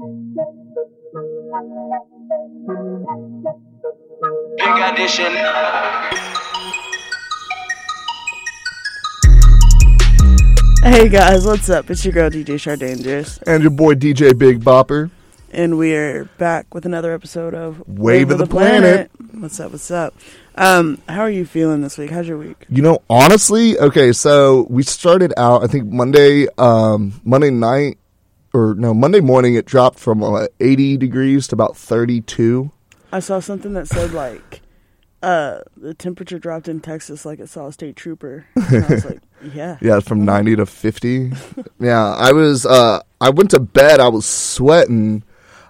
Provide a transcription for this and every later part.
Big audition. Hey guys, what's up? It's your girl DJ Shar Dangerous, And your boy DJ Big Bopper. and we are back with another episode of Wave of the Planet. What's up? What's up? Um, how are you feeling this week? How's your week? You know, honestly, okay, so we started out, I think Monday, um, Monday night, or no, Monday morning, it dropped from uh, 80 degrees to about 32. I saw something that said like, uh, the temperature dropped in Texas like it saw a state trooper. And I was like, yeah, Yeah, from 90 to 50. yeah, I was, uh, I went to bed, I was sweating.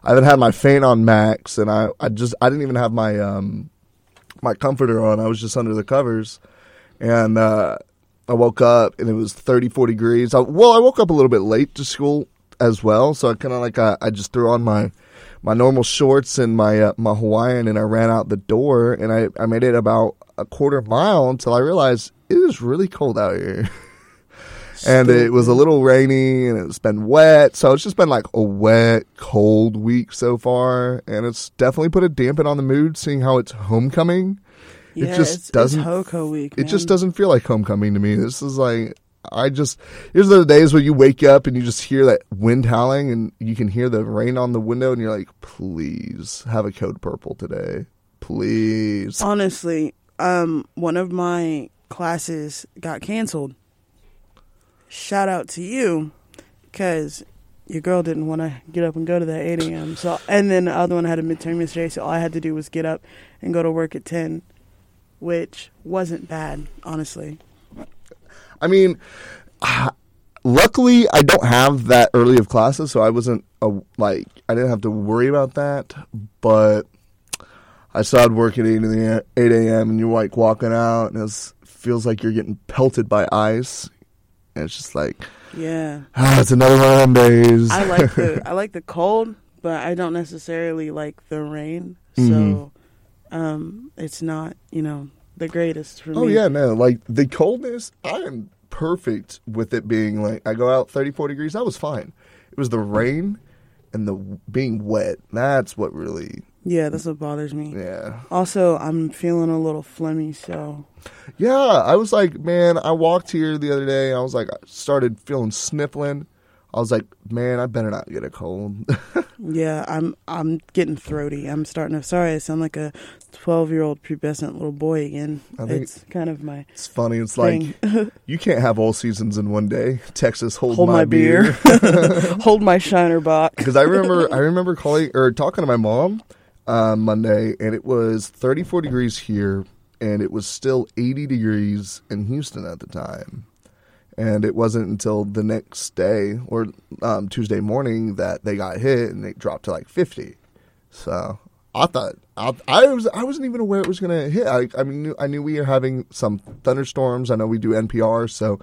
I haven't had my fan on max, and I, I just, I didn't even have my, um, my comforter on. I was just under the covers. And, uh, I woke up and it was 34 degrees. I, well, I woke up a little bit late to school as well, so I kind of like I, I just threw on my my normal shorts and my uh, my Hawaiian and I ran out the door and I I made it about a quarter mile until I realized it is really cold out here. and it was a little rainy and it's been wet, so it's just been like a wet, cold week so far, and it's definitely put a dampen on the mood seeing how it's homecoming. yeah. it just it's, doesn't It's Hoko week. it just doesn't feel like homecoming to me. This is like I just here's the days where you wake up and you just hear that wind howling and you can hear the rain on the window and you're like, please have a code purple today, please. Honestly, um, one of my classes got canceled. Shout out to you, because your girl didn't want to get up and go to that 8 a.m. So, and then the other one had a midterm yesterday, so all I had to do was get up and go to work at 10, which wasn't bad, honestly. I mean, luckily I don't have that early of classes, so I wasn't a, like I didn't have to worry about that. But I started working at eight, in the, eight a.m. and you're like walking out and it feels like you're getting pelted by ice. And it's just like, Yeah, ah, it's another one of days. I like the I like the cold, but I don't necessarily like the rain. So, Mhm. um, it's not you know the greatest for Oh me. Oh yeah, no, like the coldness, I am perfect with it being like I go out 34 degrees. That was fine. It was the rain and the being wet. That's what really, yeah, that's what bothers me. yeah, Also, I'm feeling a little phlegmy, so yeah. I was like, man, I walked here the other day. I was like, I started feeling sniffling. I was like, man, I better not get a cold. yeah, I'm I'm getting throaty. I'm starting to. Sorry, I sound like a 12 year old pubescent little boy again. I think- It's kind of my it's funny. It's like you can't have all seasons in one day. Texas, hold, Hold my beer. Hold my shiner box. because I remember I remember calling or talking to my mom uh, Monday, and it was 34 degrees here, and it was still 80 degrees in Houston at the time. And it wasn't until the next day or um, Tuesday morning that they got hit, and it dropped to like 50. So I thought I, I was I wasn't even aware it was going to hit. I, I mean I knew we were having some thunderstorms. I know we do NPR, so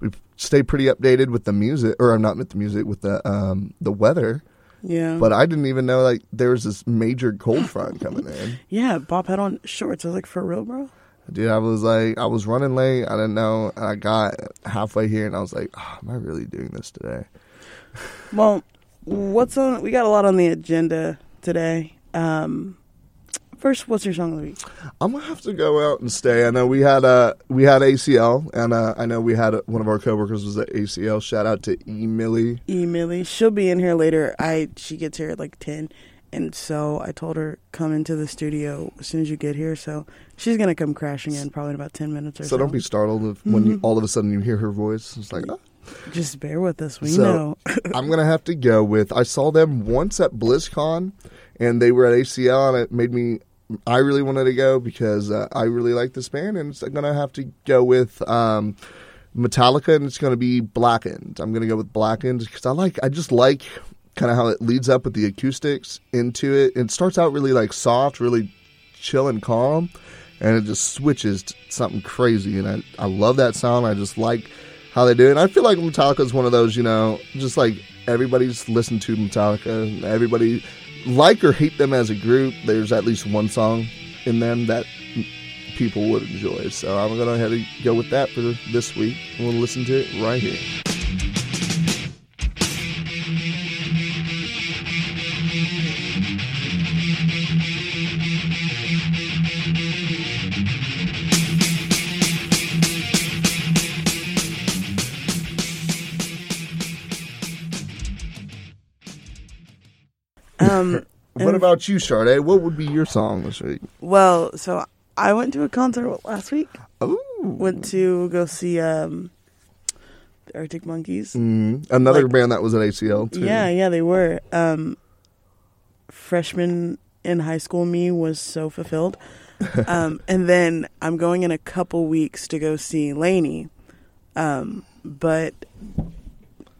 we stay pretty updated with the music, or I'm not with the music, with the um, the weather. Yeah. But I didn't even know like there was this major cold front coming in. yeah, Bob had on shorts. I was like, for real, bro? Dude, I was like, I was running late. I didn't know. And I got halfway here, and I was like, oh, am I really doing this today? Well, what's on? We got a lot on the agenda today. Um, first, what's your song of the week? I'm gonna have to go out and stay. I know we had uh we had ACL, and uh, I know we had uh one of our coworkers was at ACL. Shout out to E Millie. E Millie. She'll be in here later. I she gets here at like ten, and so I told her come into the studio as soon as you get here. So she's gonna come crashing in probably in about ten minutes or so. So don't be startled if when you all of a sudden you hear her voice. It's like, oh. Just bear with us. We So- know. I'm gonna have to go with. I saw them once at BlizzCon, and they were at ACL, and it made me. I really wanted to go because uh, I really like this band, and it's gonna have to go with um, Metallica, and it's gonna be Blackened. I'm gonna go with Blackened because I like. I just like kind of how it leads up with the acoustics into it. It starts out really like soft, really chill and calm, and it just switches to something crazy. And I, I love that sound. I just like how they do it. And I feel like Metallica is one of those, you know, just like everybody's listened to Metallica. Everybody like or hate them as a group. There's at least one song in them that people would enjoy. So I'm gonna ahead and go with that for this week. We'll listen to it right here. About you, Sade? What would be your song this week? well, so I went to a concert last week. Ooh. Went to go see um, the Arctic Monkeys. Mm, another Like- band that was at ACL too. Yeah, yeah, they were. Um, freshman in high school me was so fulfilled. um, and then I'm going in a couple weeks to go see LANY. Um, but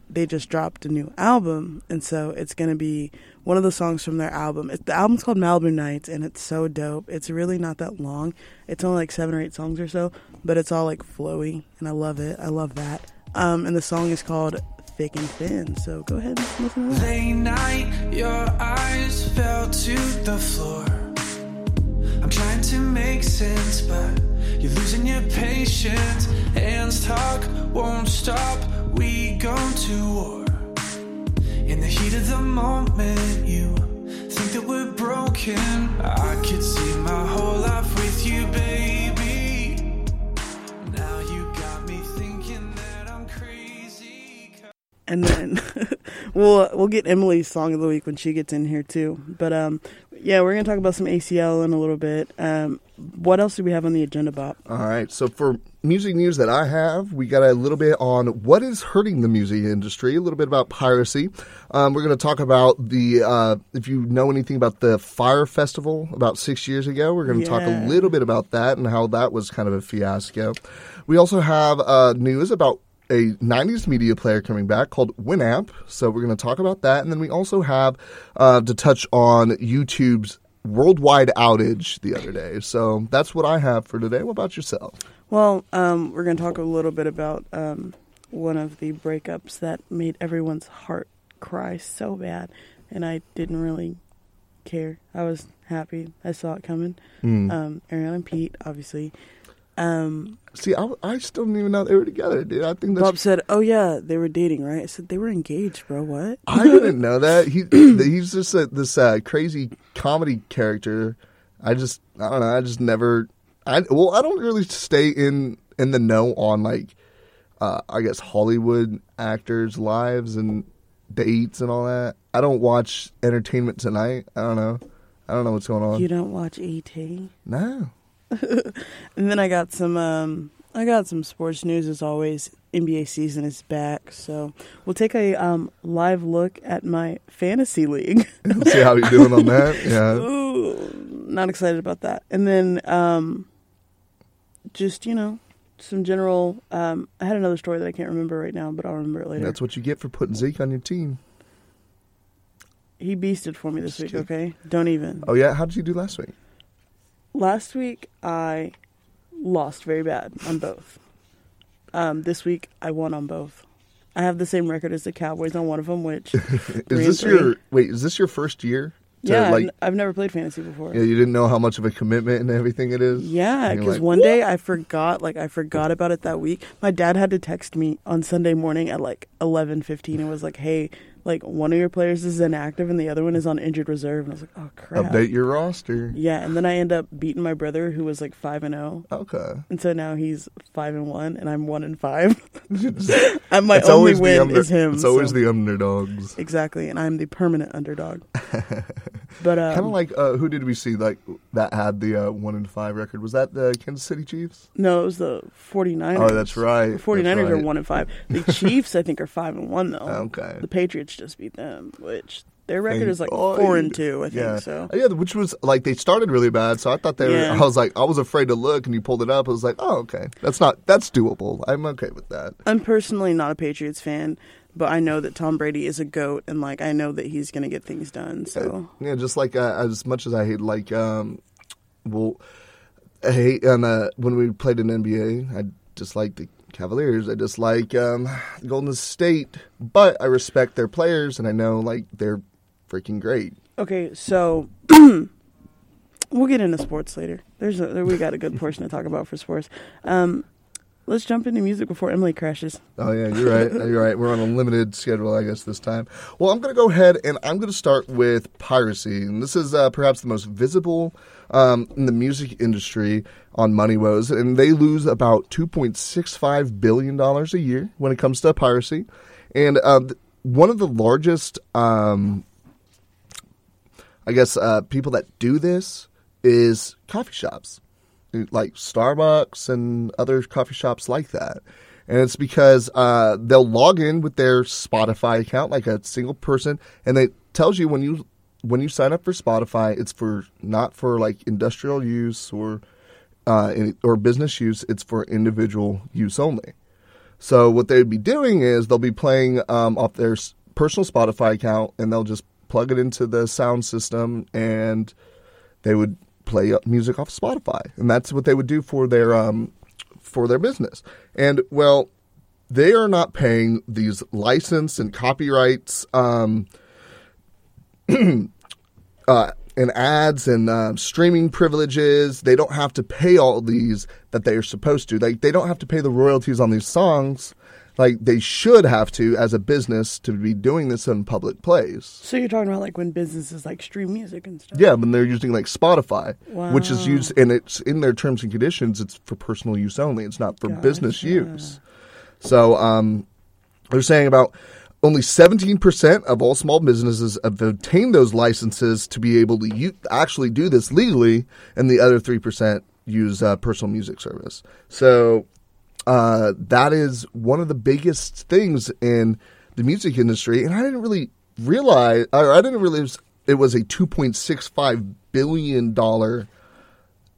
they just dropped a new album, and so it's going to be one of the songs from their album. It, the album's called Malibu Nights, and it's so dope. It's really not that long. It's only like seven or eight songs or so, but it's all like flowy, and I love it. I love that. Um, and the song is called Thick and Thin. So go ahead and listen to that. Late night, your eyes fell to the floor. I'm trying to make sense, but you're losing your patience. Talk, won't stop. We go to war. In the heat of the moment, you think that we're broken. I could see my whole life with you, baby. Now you got me thinking that I'm crazy. and then we'll we'll get Emily's song of the week when she gets in here too. But um, yeah, we're gonna talk about some ACL in a little bit. Um, what else do we have on the agenda, Bob? All right. So for music news that I have, we got a little bit on what is hurting the music industry, a little bit about piracy. Um, we're going to talk about the, uh, if you know anything about the Fyre Festival about six years ago, we're going to talk a little bit about that and how that was kind of a fiasco. We also have uh, news about a 90s media player coming back called Winamp. So we're going to talk about that. And then we also have uh, to touch on YouTube's worldwide outage the other day. So that's what I have for today. What about yourself? Well, um, we're gonna talk a little bit about um, one of the breakups that made everyone's heart cry so bad, and I didn't really care. I was happy. I saw it coming. Mm. Um, Ariana and Pete, obviously. Um, See, I, I still don't even know they were together, dude. I think that's. Bob said, "Oh yeah, they were dating, right?" I said they were engaged, bro. What? I didn't know that. He he's just a, this uh, crazy comedy character. I just I don't know. I just never. I well, I don't really stay in in the know on like uh, I guess Hollywood actors' lives and dates and all that. I don't watch Entertainment Tonight. I don't know. I don't know what's going on. You don't watch ET? no. And then I got some um I got some sports news as always. NBA season is back, so we'll take a um live look at my fantasy league. See how you're doing on that? Yeah. Ooh, not excited about that. And then um just, you know, some general um I had another story that I can't remember right now, but I'll remember it later. That's what you get for putting Zeke on your team. he beasted for me this week, okay? Don't even. Oh yeah, how did you do last week? Last week I lost very bad on both. Um, this week I won on both. I have the same record as the Cowboys on one of them, which Is this three. your wait? Is this your first year? Yeah, I've like I've never played fantasy before. Yeah, you didn't know how much of a commitment and everything it is. Yeah, because like, one day I forgot, like I forgot about it that week. My dad had to text me on Sunday morning at like eleven fifteen and was like, "Hey, like one of your players is inactive and the other one is on injured reserve." And I was like, "Oh crap!" Update your roster. Yeah, and then I end up beating my brother who was like five and zero, Okay. and so now he's five and one, and I'm one and five. and my It's only win under- is him. It's always so- the underdogs. exactly, and I'm the permanent underdog. but um, Kind of like uh, who did we see like that had the uh, one in five record? Was that the Kansas City Chiefs? no, it was the 49ers. Oh, that's right. The 49ers That's are one and five. The Chiefs, I think, are five and one though. Okay. The Patriots just beat them, which their record is like God. four and two, I think. Yeah. So Uh, yeah, which was like they started really bad, so I thought they were. I was like, I was afraid to look, and you pulled it up. I was like, oh, okay, that's not that's doable. I'm okay with that. I'm personally not a Patriots fan, but I know that Tom Brady is a goat, and like I know that he's gonna get things done. So Yeah, just like uh, as much as I hate like um, well, I hate and uh, when we played in NBA, I dislike the Cavaliers. I dislike um, Golden State, but I respect their players, and I know like they're freaking great. okay, so we'll get into sports later. There's a, there, we got a good portion to talk about for sports. Um, let's jump into music before Emily crashes. Oh yeah, you're right. You're right. We're on a limited schedule, I guess, this time. Well, I'm going to go ahead and I'm going to start with piracy, and this is uh, perhaps the most visible um, in the music industry on Money Woes, and they lose about 2.65 billion dollars a year when it comes to piracy, and uh, one of the largest. Um, I guess uh, people that do this is coffee shops, like Starbucks and other coffee shops like that. And it's because uh, they'll log in with their Spotify account, like a single person, and it tells you when you when you sign up for Spotify, it's for not for like industrial use or uh, or business use. It's for individual use only. So what they'd be doing is they'll be playing um, off their personal Spotify account, and they'll just plug it into the sound system, and they would play music off Spotify, and that's what they would do for their um, for their business. And well, they are not paying these license and copyrights. Um, uh, and ads and uh, streaming privileges. They don't have to pay all these that they are supposed to. Like they don't have to pay the royalties on these songs, like they should have to as a business to be doing this in public place. So you're talking about like when businesses like stream music and stuff. Yeah, when they're using like Spotify, which is used and it's in their terms and conditions. It's for personal use only. It's not for business use. So um, they're saying about only 17% of all small businesses have obtained those licenses to be able to u- actually do this legally, and the other 3% use uh, personal music service. So uh, that is one of the biggest things in the music industry, and I didn't really realize, or I didn't realize it was a 2.65 billion dollar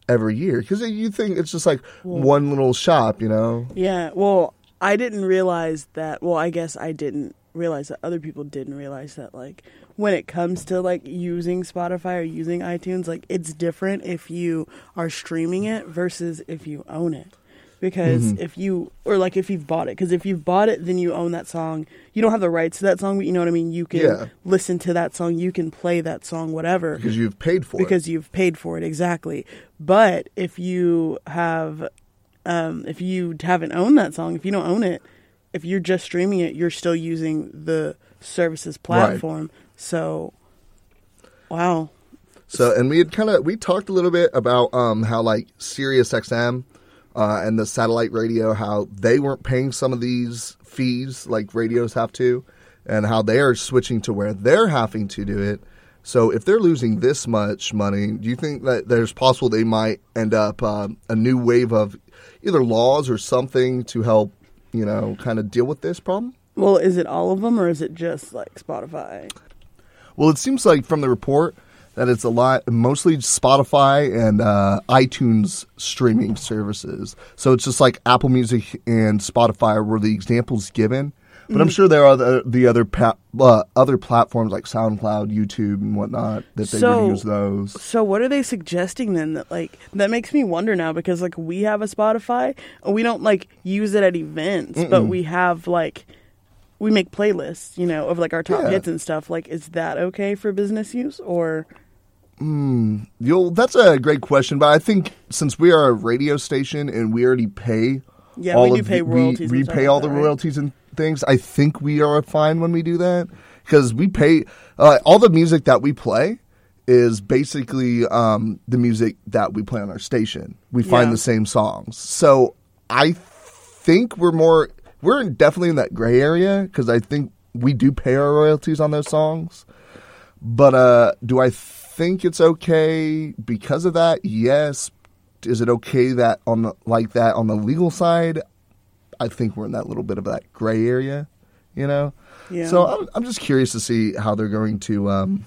every year because you think it's just like one little shop, you know? Yeah. Well, I didn't realize that. Well, I guess I didn't realize that other people didn't realize that. Like when it comes to like using Spotify or using iTunes, like it's different if you are streaming it versus if you own it. Because if you or like if you've bought it, because if you've bought it, then you own that song. You don't have the rights to that song, but you know what I mean. You can Yeah. listen to that song. You can play that song, whatever Because you've paid for it. because you've paid for it exactly. But if you have, um, if you haven't owned that song, if you don't own it, if you're just streaming it, you're still using the services platform. So, wow, So, and we had kind of we talked a little bit about um, how like Sirius XM uh, and the satellite radio, how they weren't paying some of these fees like radios have to, and how they are switching to where they're having to do it. So, if they're losing this much money, do you think that there's possible they might end up um, a new wave of either laws or something to help, you know, kind of deal with this problem? well, is it all of them or is it just like Spotify? Well, it seems like from the report that it's a lot, mostly Spotify and uh, iTunes streaming services. So it's just like Apple Music and Spotify were the examples given. But Mm-hmm. I'm sure there are the, the other pa- uh, other platforms like SoundCloud, YouTube, and whatnot that they So- would use those. So what are they suggesting then? That like that makes me wonder now because like we have a Spotify, and we don't like use it at events, but we have like we make playlists, you know, of like our top Yeah. hits and stuff. Like, is that okay for business use or? You'll, that's a great question, but I think since we are a radio station and we already pay, Yeah, all we do of pay the- royalties We, we pay all that, the right? royalties and things. I think we are fine when we do that because we pay uh, all the music that we play is basically um, the music that we play on our station. We find Yeah. the same songs, so I think we're more we're definitely in that gray area because I think we do pay our royalties on those songs. But uh, do I think it's okay because of that? Yes. Is it okay that on the, like that on the legal side? I think we're in that little bit of that gray area, you know. Yeah. So I'm, I'm just curious to see how they're going to um,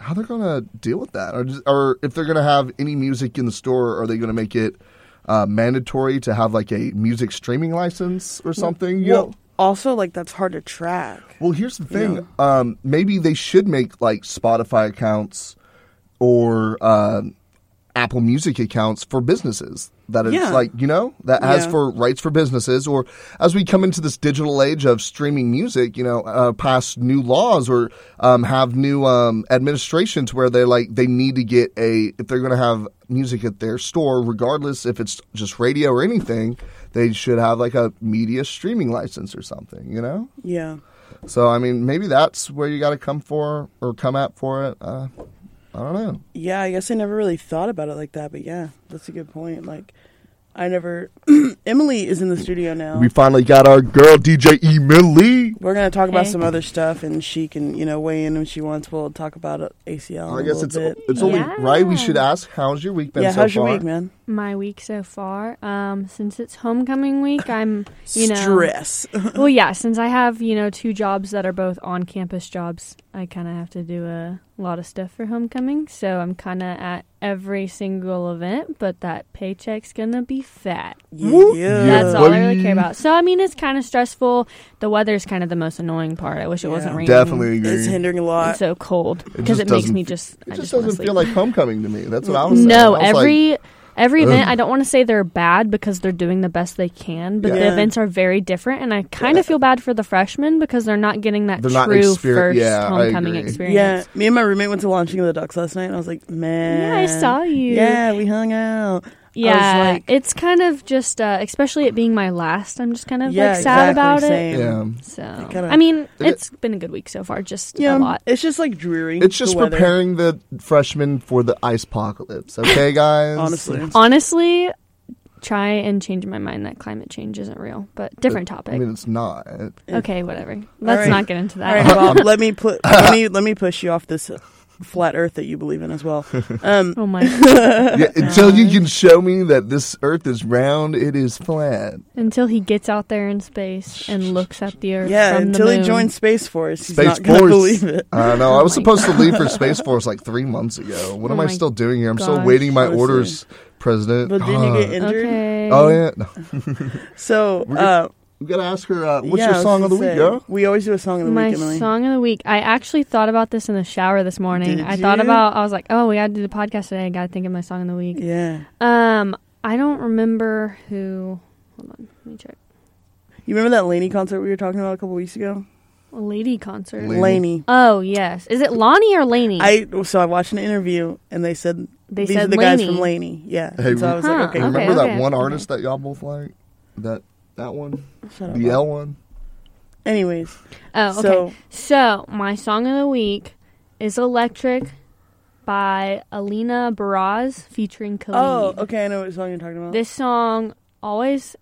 how they're going to deal with that, or just, or if they're going to have any music in the store, are they going to make it uh, mandatory to have like a music streaming license or something? You Well, know? also like that's hard to track. Well, here's the thing. know? Um, maybe they should make like Spotify accounts or um Apple Music accounts for businesses. That it's Yeah. like you know that has Yeah. for rights for businesses. Or as we come into this digital age of streaming music, you know, uh, pass new laws or um, have new um, administrations where they're like they need to get a if they're going to have music at their store, regardless if it's just radio or anything, they should have like a media streaming license or something. You know. Yeah. So I mean, maybe that's where you got to come for or come at for it. Uh, I don't know. Yeah, I guess I never really thought about it like that, but yeah, that's a good point. Like, I never. Emily is in the studio now. We finally got our girl DJ Emily. We're gonna talk about Hey. some other stuff, and she can, you know, weigh in when she wants. We'll talk about uh, ACL. I in a guess little it's bit. it's only Yeah. right. We should ask, how's your week been yeah. so how's far? your week, man? My week so far, um, since it's homecoming week, I'm you know Stress. well, yeah, since I have, you know, two jobs that are both on campus jobs, I kind of have to do a lot of stuff for homecoming. So I'm kind of at every single event, but that paycheck's going to be fat. Whoop. yeah. That's all I really care about. So, I mean, it's kind of stressful. The weather's kind of the most annoying part. I wish it wasn't raining. Definitely agree. It's hindering a and lot. so cold because just it, makes me just. It I just just doesn't sleep. feel like homecoming to me. That's what I was saying. No, I was like, every every event. Ugh. I don't want to say they're bad because they're doing the best they can, but the events are very different, and I kind of feel bad for the freshmen because they're not getting that They're true exper- first yeah, homecoming experience. Yeah, me and my roommate went to launching of the Ducks last night, and I was like, man. Yeah, I saw you. Yeah, we hung out. Yeah. like- it's kind of just, uh, especially it being my last. I'm just kind of Yeah, like sad exactly, about same. yeah. it. So kinda- I mean, It- it's been a good week so far. Just Yeah, a lot. it's just like dreary. It's just weather. preparing the freshmen for the ice apocalypse. Okay, guys. Honestly, Honestly, try and change my mind that climate change isn't real, but different topic. I mean, it's not. okay, whatever. Let's right. not get into that. right, well, let me put let me let me push you off this uh, flat Earth that you believe in as well. Um, Oh my! Yeah, until you can show me that this Earth is round, it is flat. Until he gets out there in space and looks at the Earth. yeah, from until the he joins Space Force, he's Space not gonna Force. believe it. I know. I was Oh my supposed to leave for Space Force like three months ago. What Oh am I still doing here? I'm still waiting my Listen. orders, President. But didn't you get Ah. injured? Okay. Oh yeah. No. So, uh, We gotta ask her. Uh, what's yeah, your song of the gonna week, say, girl? We always do a song of the My week, Emily. song of the week. I actually thought about this in the shower this morning. Did I thought about. I was like, oh, we got to do the podcast today. I got to think of my song of the week. Yeah, Um, I don't remember who. Hold on, let me check. you remember that LANY concert we were talking about a couple weeks ago? Lady concert. LANY. LANY. Oh yes, is it Lonnie or LANY? I so I watched an interview and they said They these said are the guys from LANY. Yeah, Hey, and so I was Huh, like, okay, okay. Remember that okay, one okay. artist that y'all both like? That that one, shut up. the L one. Anyways, oh, okay. so So my song of the week is "Electric" by Alina Baraz featuring Khalid. oh, okay, I know what song you're talking about. This song always,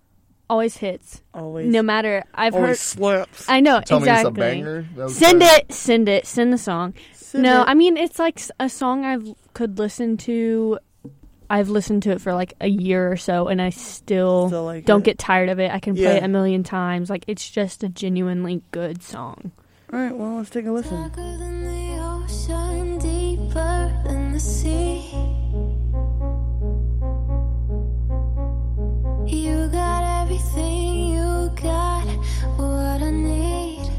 always hits. always, No matter I've always heard. slaps. I know Tell exactly. me it's a banger. Send good. it, send it, send the song. Send no, it. I mean it's like a song I've could listen to. I've listened to it for like a year or so, and I still, Still like don't it. get tired of it. I can play Yeah. it a million times. Like it's just a genuinely good song. All right, well, let's take a listen. Darker than the ocean, deeper than the sea. You got everything, you got what I need.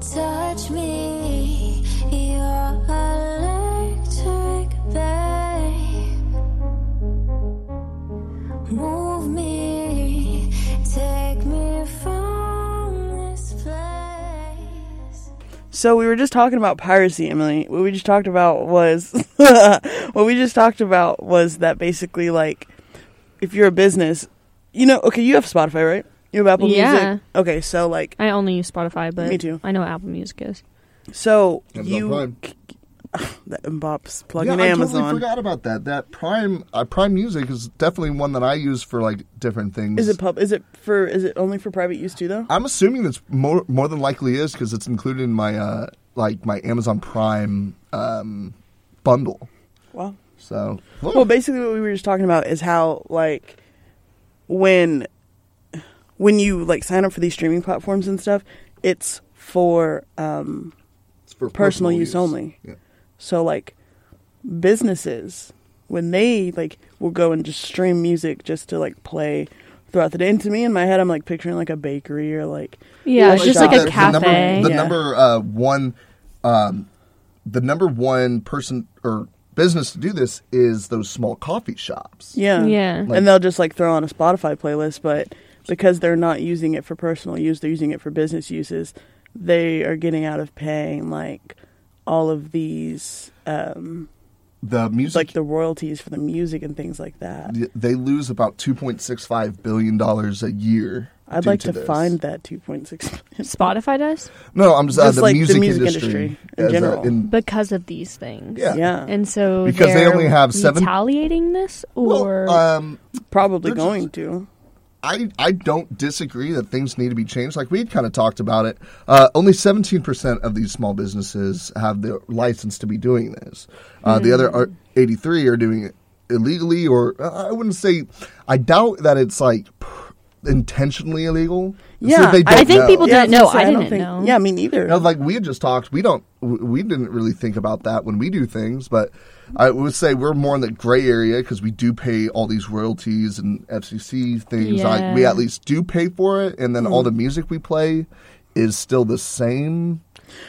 Touch me, So we were just talking about piracy, Emily. What we just talked about was what we just talked about was that basically like if you're a business, you know, okay, you have Spotify, right? You have Apple Yeah. Music. Okay, so like I only use Spotify, but Me too. I know what Apple Music is. so Amazon you Prime. that Mbop's Yeah, plugging I Amazon. totally forgot about that. That Prime uh, Prime Music is definitely one that I use for like different things. Is it pub? Is it for? Is it only for private use too, though? I'm assuming it's more more than likely is because it's included in my uh like my Amazon Prime um bundle. Wow. So Well, basically, what we were just talking about is how like when when you like sign up for these streaming platforms and stuff, it's for um it's for personal use only. Yeah. So like businesses when they like will go and just stream music just to like play throughout the day. And to me in my head I'm like picturing like a bakery or like Yeah, it's like just like the- a the cafe. number, the Yeah. number uh, one, um, the number one person or business to do this is those small coffee shops. yeah. Yeah. Like- and they'll just like throw on a Spotify playlist, but because they're not using it for personal use, they're using it for business uses. They are getting out of paying like all of these um The music, like the royalties for the music and things like that. they lose about two point six five billion dollars a year I'd due like to to this. find that 2.6 Spotify does No, I'm just, uh, Just the, like the music music industry, industry in as a- general. in- because of these things. yeah. Yeah, And so Because they only have seven- retaliating this, or Well, um, probably They're just- going to. I, I don't disagree that things need to be changed. Like we had kind of talked about it. Uh, only 17% of these small businesses have the license to be doing this. Uh, The Hmm. other are- 83 are doing it illegally, or uh, I wouldn't say, I doubt that it's like p- intentionally illegal. Yeah, that they I don't think know. people Yeah, didn't I know. gonna I don't didn't think- know. Yeah, me neither. You know, like we had just talked, we don't, we didn't really think about that when we do things, but I would say we're more in the gray area because we do pay all these royalties and FCC things. Like we at least do pay for it, and then all the music we play is still the same.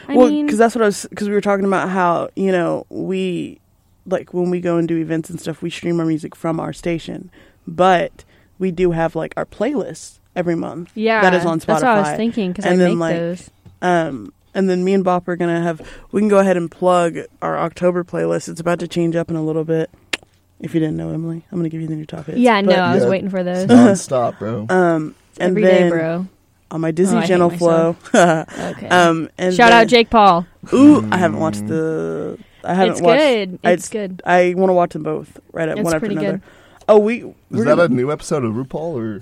I well, because that's what I was. Because we were talking about how you know we like when we go and do events and stuff, we stream our music from our station, but we do have like our playlists every month. yeah, that is on Spotify. That's what I was thinking because I And then, make like, those. Um, and then me and Bop are gonna have. We can go ahead and plug our October playlist. It's about to change up in a little bit. If you didn't know, Emily, I'm gonna give you the new top hits. Yeah, no, I was Yeah. waiting for those Non-stop, bro. Um, and every day, then bro. on my Disney Oh, Channel flow. Okay. um, and Shout then- out Jake Paul. Ooh, I haven't watched the. I haven't It's watched. good. I- It's good. I want to watch them both right at It's one after another. good. Oh, we. Is that a gonna- new episode of RuPaul or?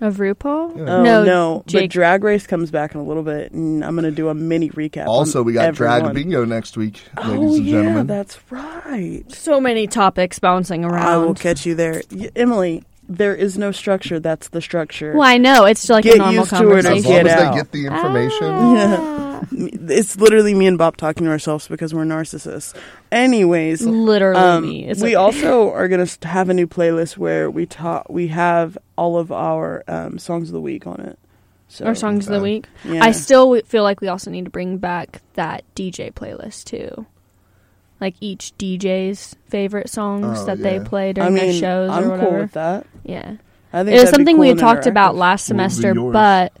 Of RuPaul? Oh, no, no, but Drag Race comes back in a little bit, and I'm gonna do a mini recap. Also, on we got Drag. Bingo next week, oh, ladies Oh and yeah, gentlemen. that's right. so many topics bouncing around. I will catch you there, Y- Emily. There is no structure. That's the structure. Well, I know it's like Get a normal used to it conversation. as long get as out. they get the information. Ah. It's literally me and Bob talking to ourselves because we're narcissists. Anyways, Literally, Um, me. It's we like- also are going to have a new playlist where we talk. We have all of our um, songs of the week on it. So, our songs of the week. Yeah. I still feel like we also need to bring back that DJ playlist too. Like each DJ's favorite songs Oh, that they yeah. play I during mean, their shows I'm or cool with that. Yeah, I think it was that'd be something cool we and had talked about interactive. last What would be semester, yours? but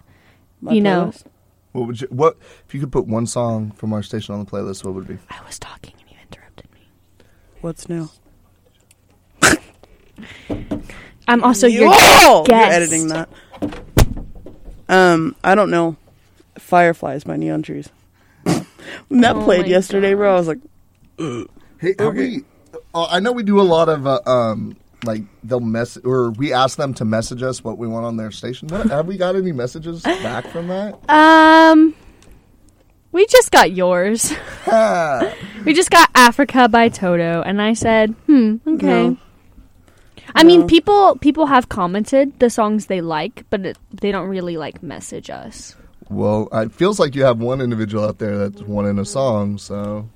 My you know- playlist? What would you? What if you could put one song from our station on the playlist? What would it be? I was talking and you interrupted me. what's new? I'm also You- your Oh! You're guest. editing that. Um, I don't know. Fireflies by Neon Trees. when that Oh played my yesterday, bro, I was like, Hey, have we? Uh, I know we do a lot of uh, um, like they'll mess or we ask them to message us what we want on their station. What, have we got any messages back from that? Um, we just got yours. We just got Africa by Toto, and I said, "Hmm, okay." No. I mean, people people have commented the songs they like, but it, they don't really like message us. well, it feels like you have one individual out there that's wanting a song, so we'll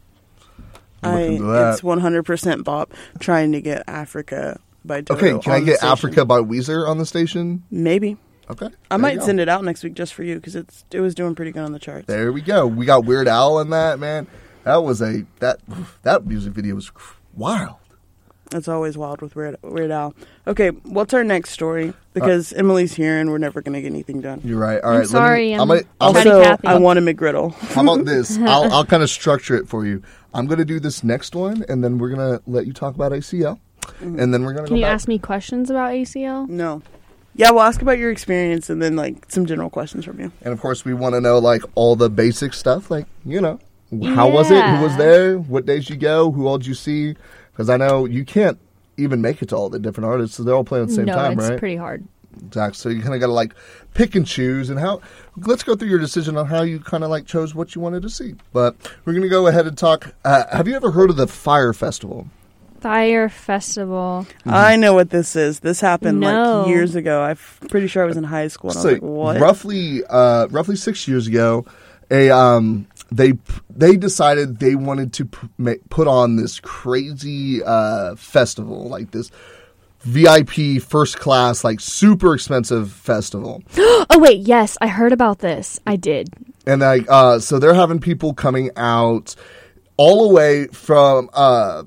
I, look into that. it's 100% Bob trying to get Africa by Toto. Okay, can I get. Africa by Weezer on the station? Maybe. Okay, I might send it out next week just for you because it's it was doing pretty good on the charts. There we go. We got Weird Al in that man. That was a that that music video was wild. It's always wild with Weird, Weird Al. Okay, what's our next story? Because Emily's here and we're never going to get anything done. You're right. All right. I'm right, let me- sorry, I'm- um, gonna- I'm Chatty Also, Cathy. I want a McGriddle. How about this? I'll, I'll kind of structure it for you. I'm going to do this next one, and then we're going to let you talk about ACL, mm-hmm. and then we're going to Can go you back. ask me questions about ACL? No. Yeah, we'll ask about your experience and then like some general questions from you. And of course, we want to know like all the basic stuff, like you know, how was it? Who was there? What days you go? Who all did you see? Because I know you can't even make it to all the different artists, so they're all playing at the same no, time, it's right? pretty hard. Exactly. So you kind of got to like pick and choose, and how. Let's go through your decision on how you kind of like chose what you wanted to see. But we're going to go ahead and talk. Uh, have you ever heard of the Fyre Festival? Fyre Festival. I know what this is. This happened No. like years ago. I'm pretty sure I was in high school. And I so was like, what? roughly uh, roughly six years ago, a um, they they decided they wanted to put on this crazy uh, festival, like this VIP first class, like super expensive festival. Oh wait, yes, I heard about this. I did. and like uh so they're having people coming out all the way from uh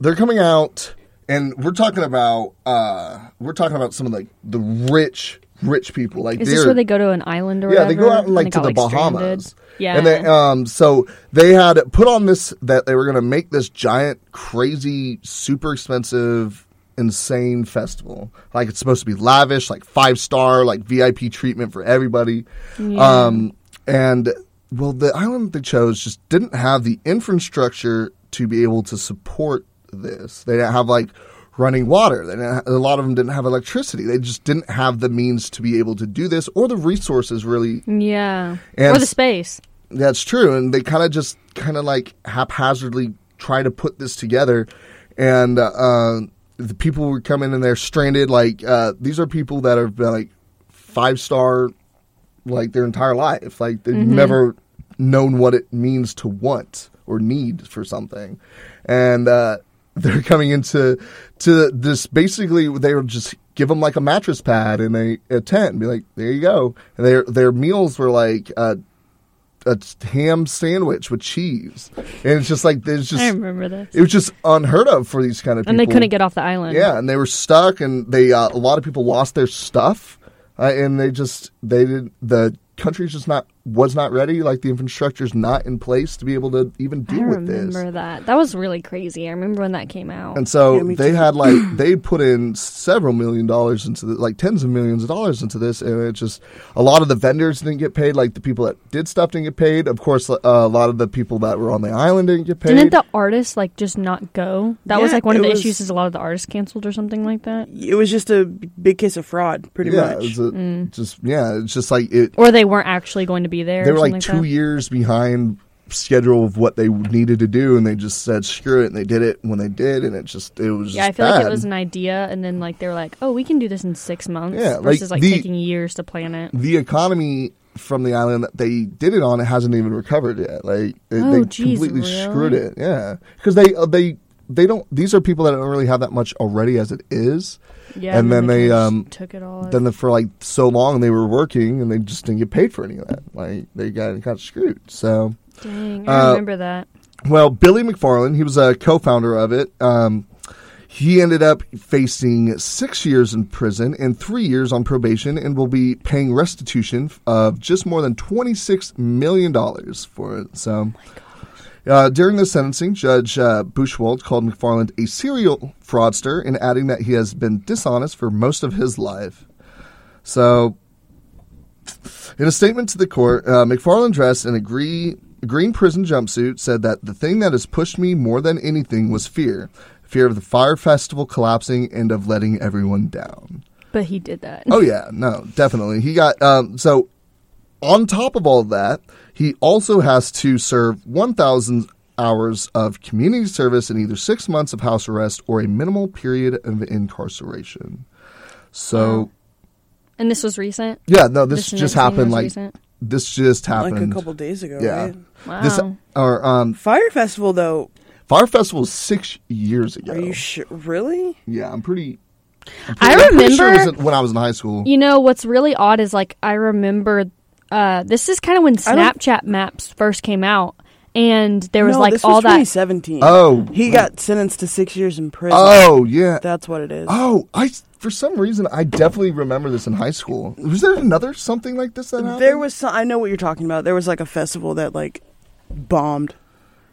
they're coming out and we're talking about uh we're talking about some of like the rich rich people like Is this where they go to an island or yeah whatever? they go out and like to got, the stranded? bahamas Yeah. and they um so they had put on this that they were gonna make this giant crazy super expensive insane festival. Like it's supposed to be lavish, like five star, like VIP treatment for everybody. Yeah. Um, and well, the island they chose just didn't have the infrastructure to be able to support this. They didn't have like running water. They didn't a lot of them didn't have electricity. They just didn't have the means to be able to do this or the resources really yeah. And or the space. that's true, and they kind of just kind of like haphazardly try to put this together, and uh, the people were coming in there stranded. Like uh, these are people that have been like five star, like their entire life. Like they've never known what it means to want or need for something, and uh, they're coming into to this. Basically, they would just give them like a mattress pad and a, a tent, and be like, "There you go." And their their meals were like. Uh, a ham sandwich with cheese, and it's just like there's just I remember this. it was just unheard of for these kind of people. And they couldn't get off the island. Yeah, and they were stuck, and they uh, a lot of people lost their stuff, uh, and they just they did the country's just not was not ready. Like the infrastructure's not in place to be able to even I deal with this. remember that. That was really crazy. I remember when that came out. And so Yeah, they too. had like they put in several million dollars into the, like tens of millions of dollars into this, and it just a lot of the vendors didn't get paid. Like the people that did stuff didn't get paid. Of course, uh, a lot of the people that were on the island didn't get paid. Didn't the artists like just not go? That was like one of the was- issues. Is a lot of the artists canceled or something like that, It was just a big case of fraud, pretty yeah, much. it was a, Mm. just yeah, it's just like it. or they weren't actually going to be there. they were like two years behind schedule of what they needed to do and they just said screw it and they did it when they did and it just it was Yeah, I just feel like it was an idea, and then like they were like, "Oh, we can do this in six months," Yeah, versus like, the- taking years to plan it. the economy from the island that they did it on it hasn't even recovered yet like they, Oh, they geez, completely really? screwed it yeah because they uh, they they don't these are people that don't really have that much already as it is Yeah, and then they, um, took it all. then the, for like so long they were working and they just didn't get paid for any of that like they got got screwed so Dang, I uh, remember that. Well, Billy McFarland, he was a co-founder of it. Um, he ended up facing six years in prison and three years on probation, and will be paying restitution of just more than twenty-six million dollars for it. So. Uh, during the sentencing, Judge uh, Buchwald called McFarland a serial fraudster in adding that he has been dishonest for most of his life. So, in a statement to the court, uh, McFarland dressed in a green, green prison jumpsuit said that the thing that has pushed me more than anything was fear fear of the Fyre festival collapsing and of letting everyone down. But he did that. Oh, yeah, no, definitely. He got, um, so on top of all of that, he also has to serve 1,000 hours of community service and either six months of house arrest or a minimal period of incarceration. So, Wow. And this was recent. yeah, no, this, This just happened like recent? this just happened like a couple days ago, Yeah. right? Wow. This or um, Fyre Festival, though, Fyre Festival was six years ago. are you sure? Really? Yeah, I'm pretty. I'm I pretty- I'm pretty sure it was remember- when I was in high school. You know what's really odd is like I remember uh, this is kind of when Snapchat Maps first came out, and there was no, like this all was that. 2017. Oh, he got sentenced to six years in prison. oh yeah. That's what it is. Oh, I for some reason I definitely remember this in high school. Was there another something like this that happened? There was some. I know what you're talking about. There was like a festival that like bombed.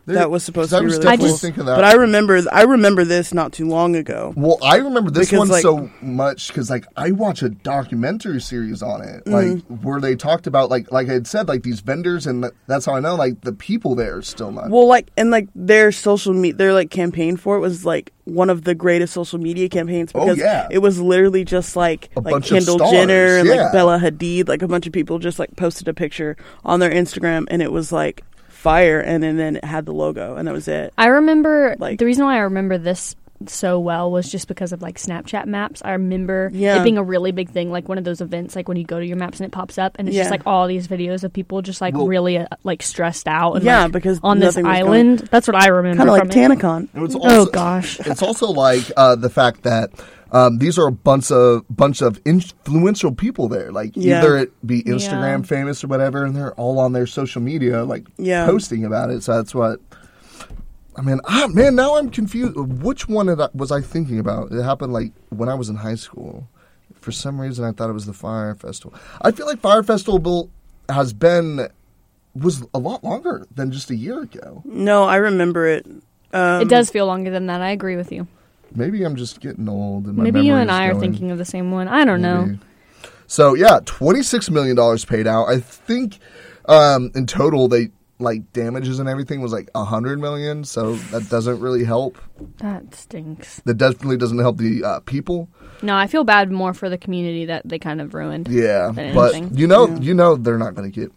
There- that was supposed to be I was really definitely cool. thinking that. But I remember, I remember this not too long ago. Well, I remember this Because, one like- so much because, like, I watch a documentary series on it, Mm. like where they talked about, like, like I had said, like these vendors, and th- that's how I know, like, the people there are still not. Well, like and like their social media, their like campaign for it was like one of the greatest social media campaigns Oh, because yeah. it was literally just like A like Kendall Jenner and yeah. like Bella Hadid, like a bunch of people just like posted a picture on their Instagram, and it was like fire, and then, then it had the logo, and that was it. I remember Like- the reason why I remember this so well was just because of like Snapchat Maps. I remember Yeah. it being a really big thing, like one of those events, like when you go to your maps and it pops up, and it's Yeah. just like all these videos of people just like Well- really uh, like stressed out. And, Yeah, like, because on this nothing was going- island, that's what I remember. Kind of like from it. TanaCon. It was Oh gosh. it's also like uh, the fact that um, these are a bunch of bunch of influential people there. Like Yeah. either it be Instagram Yeah. famous or whatever, and they're all on their social media, like Yeah. posting about it. So that's what. I mean, ah, man, now I'm confused. Which one I, was I thinking about? It happened like when I was in high school. For some reason, I thought it was the Fyre Festival. I feel like Fyre Festival has been was a lot longer than just a year ago. No, I remember it. Um, it does feel longer than that. I agree with you. Maybe I'm just getting old. And my Maybe you and memory's I are thinking of the same one. I don't know. So yeah, twenty six million dollars paid out. I think um, in total they like damages and everything was like a hundred million. So that doesn't really help. That stinks. That definitely doesn't help the uh, people. No, I feel bad more for the community that they kind of ruined. Yeah, but you know, Yeah. you know they're not going to get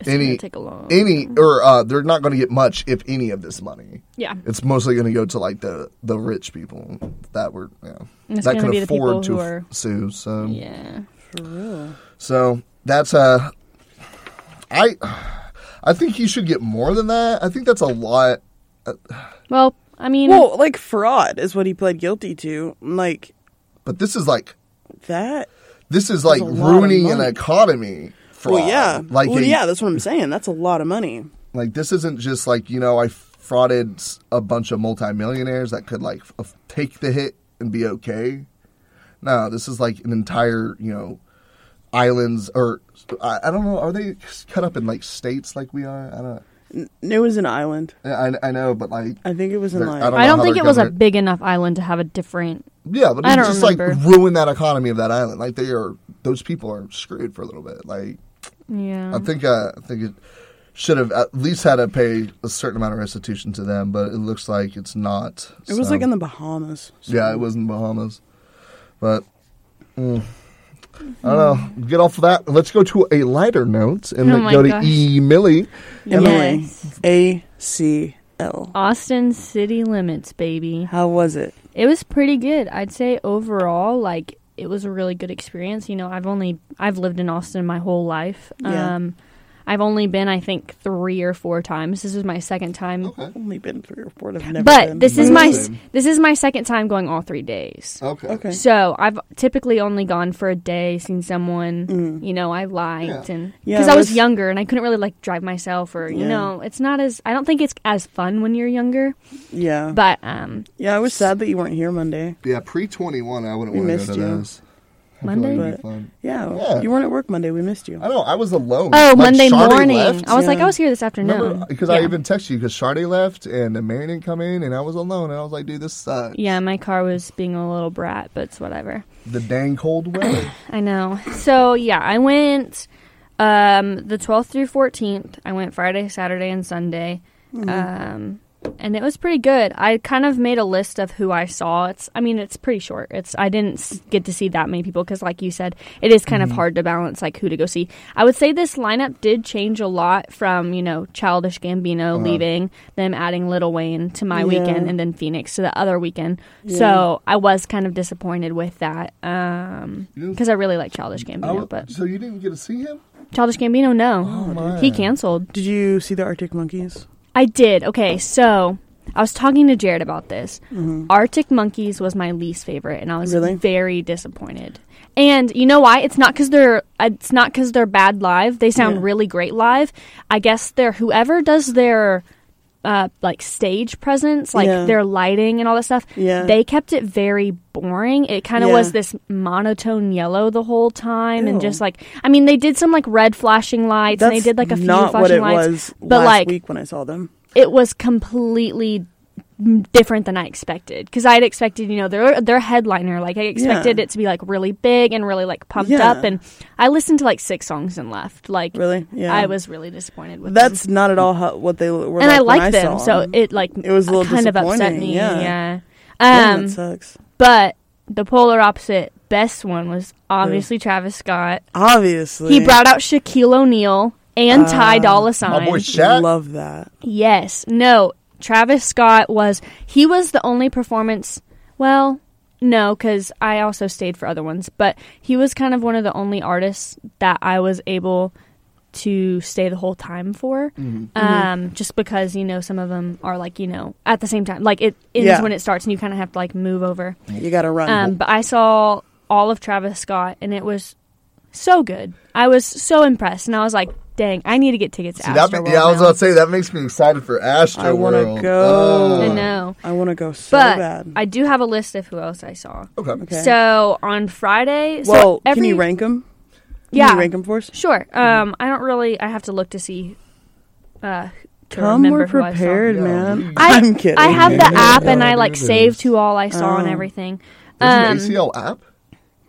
It's any take a long. any or uh, they're not going to get much if any of this money. yeah, It's mostly going to go to like the the rich people that were yeah It's that gonna could be the people afford to f- are- sue. So yeah. For real. So that's uh I I think he should get more than that. I think that's a lot. Well, I mean, Well, like fraud is what he pled guilty to. Like But this is like that. this is like a ruining an economy. Fraud. Well, yeah. like well, a- yeah, that's what I'm saying. That's a lot of money. like this isn't just like you know I frauded a bunch of multimillionaires that could like f- take the hit and be okay. No, this is like an entire you know islands or I, I don't know. Are they cut up in like states like we are? I don't. Know. It was an island. I, I know, but like I think it was in There- like. I don't I don't think it was a big enough island to have a different. Yeah, but I it's don't just remember. like ruin that economy of that island. Like they are, those people are screwed for a little bit. Like Yeah, I think, uh, I think it should have at least had to pay a certain amount of restitution to them, but it looks like it's not. it was so- like in the Bahamas. so- yeah, it was in Bahamas, but. mm, I don't know. Get off of that. Let's go to a lighter note and Oh my go to. E. Millie. Emily. Yes. A C L. Austin city limits, baby. How was it? It was pretty good. I'd say overall, like it was a really good experience. You know, I've only I've lived in Austin my whole life. Yeah. Um, I've only been, I think, three or four times. This is my second time. I've only been three or four. I've never But been. this is Same. my this is my second time going all three days. Okay. Okay. So I've typically only gone for a day, seen someone you know I liked, Yeah. and Mm. Yeah, because I was that's- younger and I couldn't really like drive myself, or you Yeah. know, it's not as I don't think it's as fun when you're younger. Yeah. But um, yeah, I was sad that you weren't here Monday. Yeah, pre twenty one. I wouldn't We want to missed go to you. those. I feel Monday? like it'd be But- Yeah, Yeah. you weren't at work Monday. We missed you. I know. I was alone. oh, Like, Monday Sade morning, left. I was like, I was here this afternoon Remember, because I even texted you because Sade left and the Mary didn't come in and I was alone and I was like, dude, this sucks. Yeah, my car was being a little brat, but it's whatever. The dang cold weather. I know. So yeah, I went um, the 12th through 14th. I went Friday, Saturday, and Sunday, um, and it was pretty good. I kind of made a list of who I saw. It's, I mean, it's pretty short. It's I didn't get to see that many people because, like you said, it is kind of hard to balance like who to go see. I would say this lineup did change a lot from you know Childish Gambino leaving, them adding Lil Wayne to my Yeah. weekend, and then Phoenix to the other weekend. Yeah. So I was kind of disappointed with that. Um, because I really like Childish Gambino, w- but so you didn't get to see him? Childish Gambino, no, my. he canceled. Did you see the Arctic Monkeys? I did. Okay, so I was talking to Jared about this. Arctic Monkeys was my least favorite, and I was Mm-hmm. Really? very disappointed. And you know why? It's not because they're it's not because they're bad live. They sound Yeah. really great live. I guess they're whoever does their uh, like stage presence, like Yeah. their lighting and all that stuff. Yeah. they kept it very boring. It kind of Yeah. was this monotone yellow the whole time, and just like I mean, they did some like red flashing lights, and they did like a few not flashing what it lights, was but last like week when I saw them. it was completely different than I expected because I had expected, you know, their their headliner. Like I expected Yeah. it to be like really big and really like pumped Yeah. up, and I listened to like six songs and left. Like Really? Yeah. I was really disappointed with That's them. not at all how, what they were. and like I when like them, saw so it like It was a little kind of upset me. yeah. Yeah. Damn, Um, that sucks. but the polar opposite best one was obviously Travis Scott. Obviously, He brought out Shaquille O'Neal and Ty Ah. Dolla Sign. My boy Shaq. Love that. Yes. No. Travis Scott was he was the only performance. Well, no, because I also stayed for other ones, but he was kind of one of the only artists that I was able to stay the whole time for. Um, just because you know some of them are like you know at the same time, like it ends Yeah. when it starts, and you kind of have to like move over. You got to run. Um, but I saw all of Travis Scott, and it was so good. I was so impressed, and I was like, "Dang, I need to get tickets." to See, that, Astroworld ma- yeah, I was now. about to say, that makes me excited for Astro I wanna go. Oh. I know. I want to go so but bad. I do have a list of who else I saw. Okay. okay. So on Friday, so every, can you rank them? Can Yeah. you rank them for us? Sure. Um, I don't really. I have to look to see uh, to Come remember more who I prepared, man. I, I'm kidding. I have the Yeah, app and I like it saved who all I saw and Oh. everything. There's Um, an ACL app.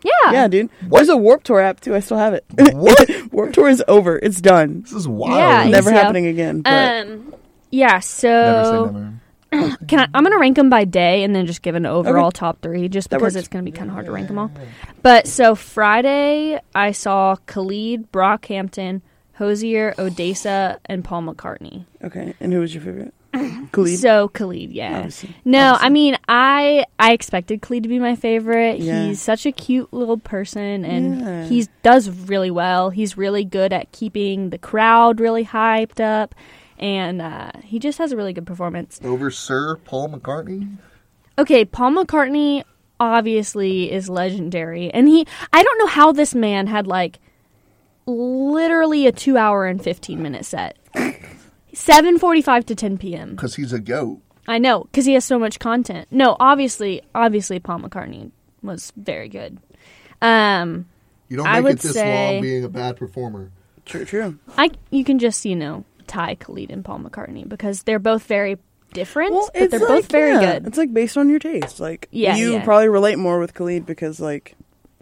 Yeah. Yeah, dude. What? There's a Warped Tour app too. I still have it. What? Warped Tour is over. It's done. This is wild. Yeah, Never ACL. happening again. But Um. Yeah. So Never say never. Can I, I'm gonna rank them by day and then just give an overall top three, just That because works. it's gonna be kind of hard to rank them all. But so Friday, I saw Khalid, Brockhampton, Hozier, ODESZA, and Paul McCartney. okay. And who was your favorite? Khalid. So Khalid, yeah. Obviously. No, I mean I I expected Khalid to be my favorite. Yeah. He's such a cute little person, and Yeah. he does really well. He's really good at keeping the crowd really hyped up, and uh, he just has a really good performance. Over Sir Paul McCartney. Okay, Paul McCartney obviously is legendary, and he I don't know how this man had like literally a two hour and fifteen minute set. Seven forty five to ten p.m. Because he's a goat. I know because he has so much content. No, obviously, obviously, Paul McCartney was very good. Um, You don't I make would it this say- long being a bad performer. True. True. I you can just you know tie Khalid and Paul McCartney because they're both very different, Well, but they're like, both very yeah, good. It's like based on your taste. Like, Yeah, you yeah. probably relate more with Khalid because, like,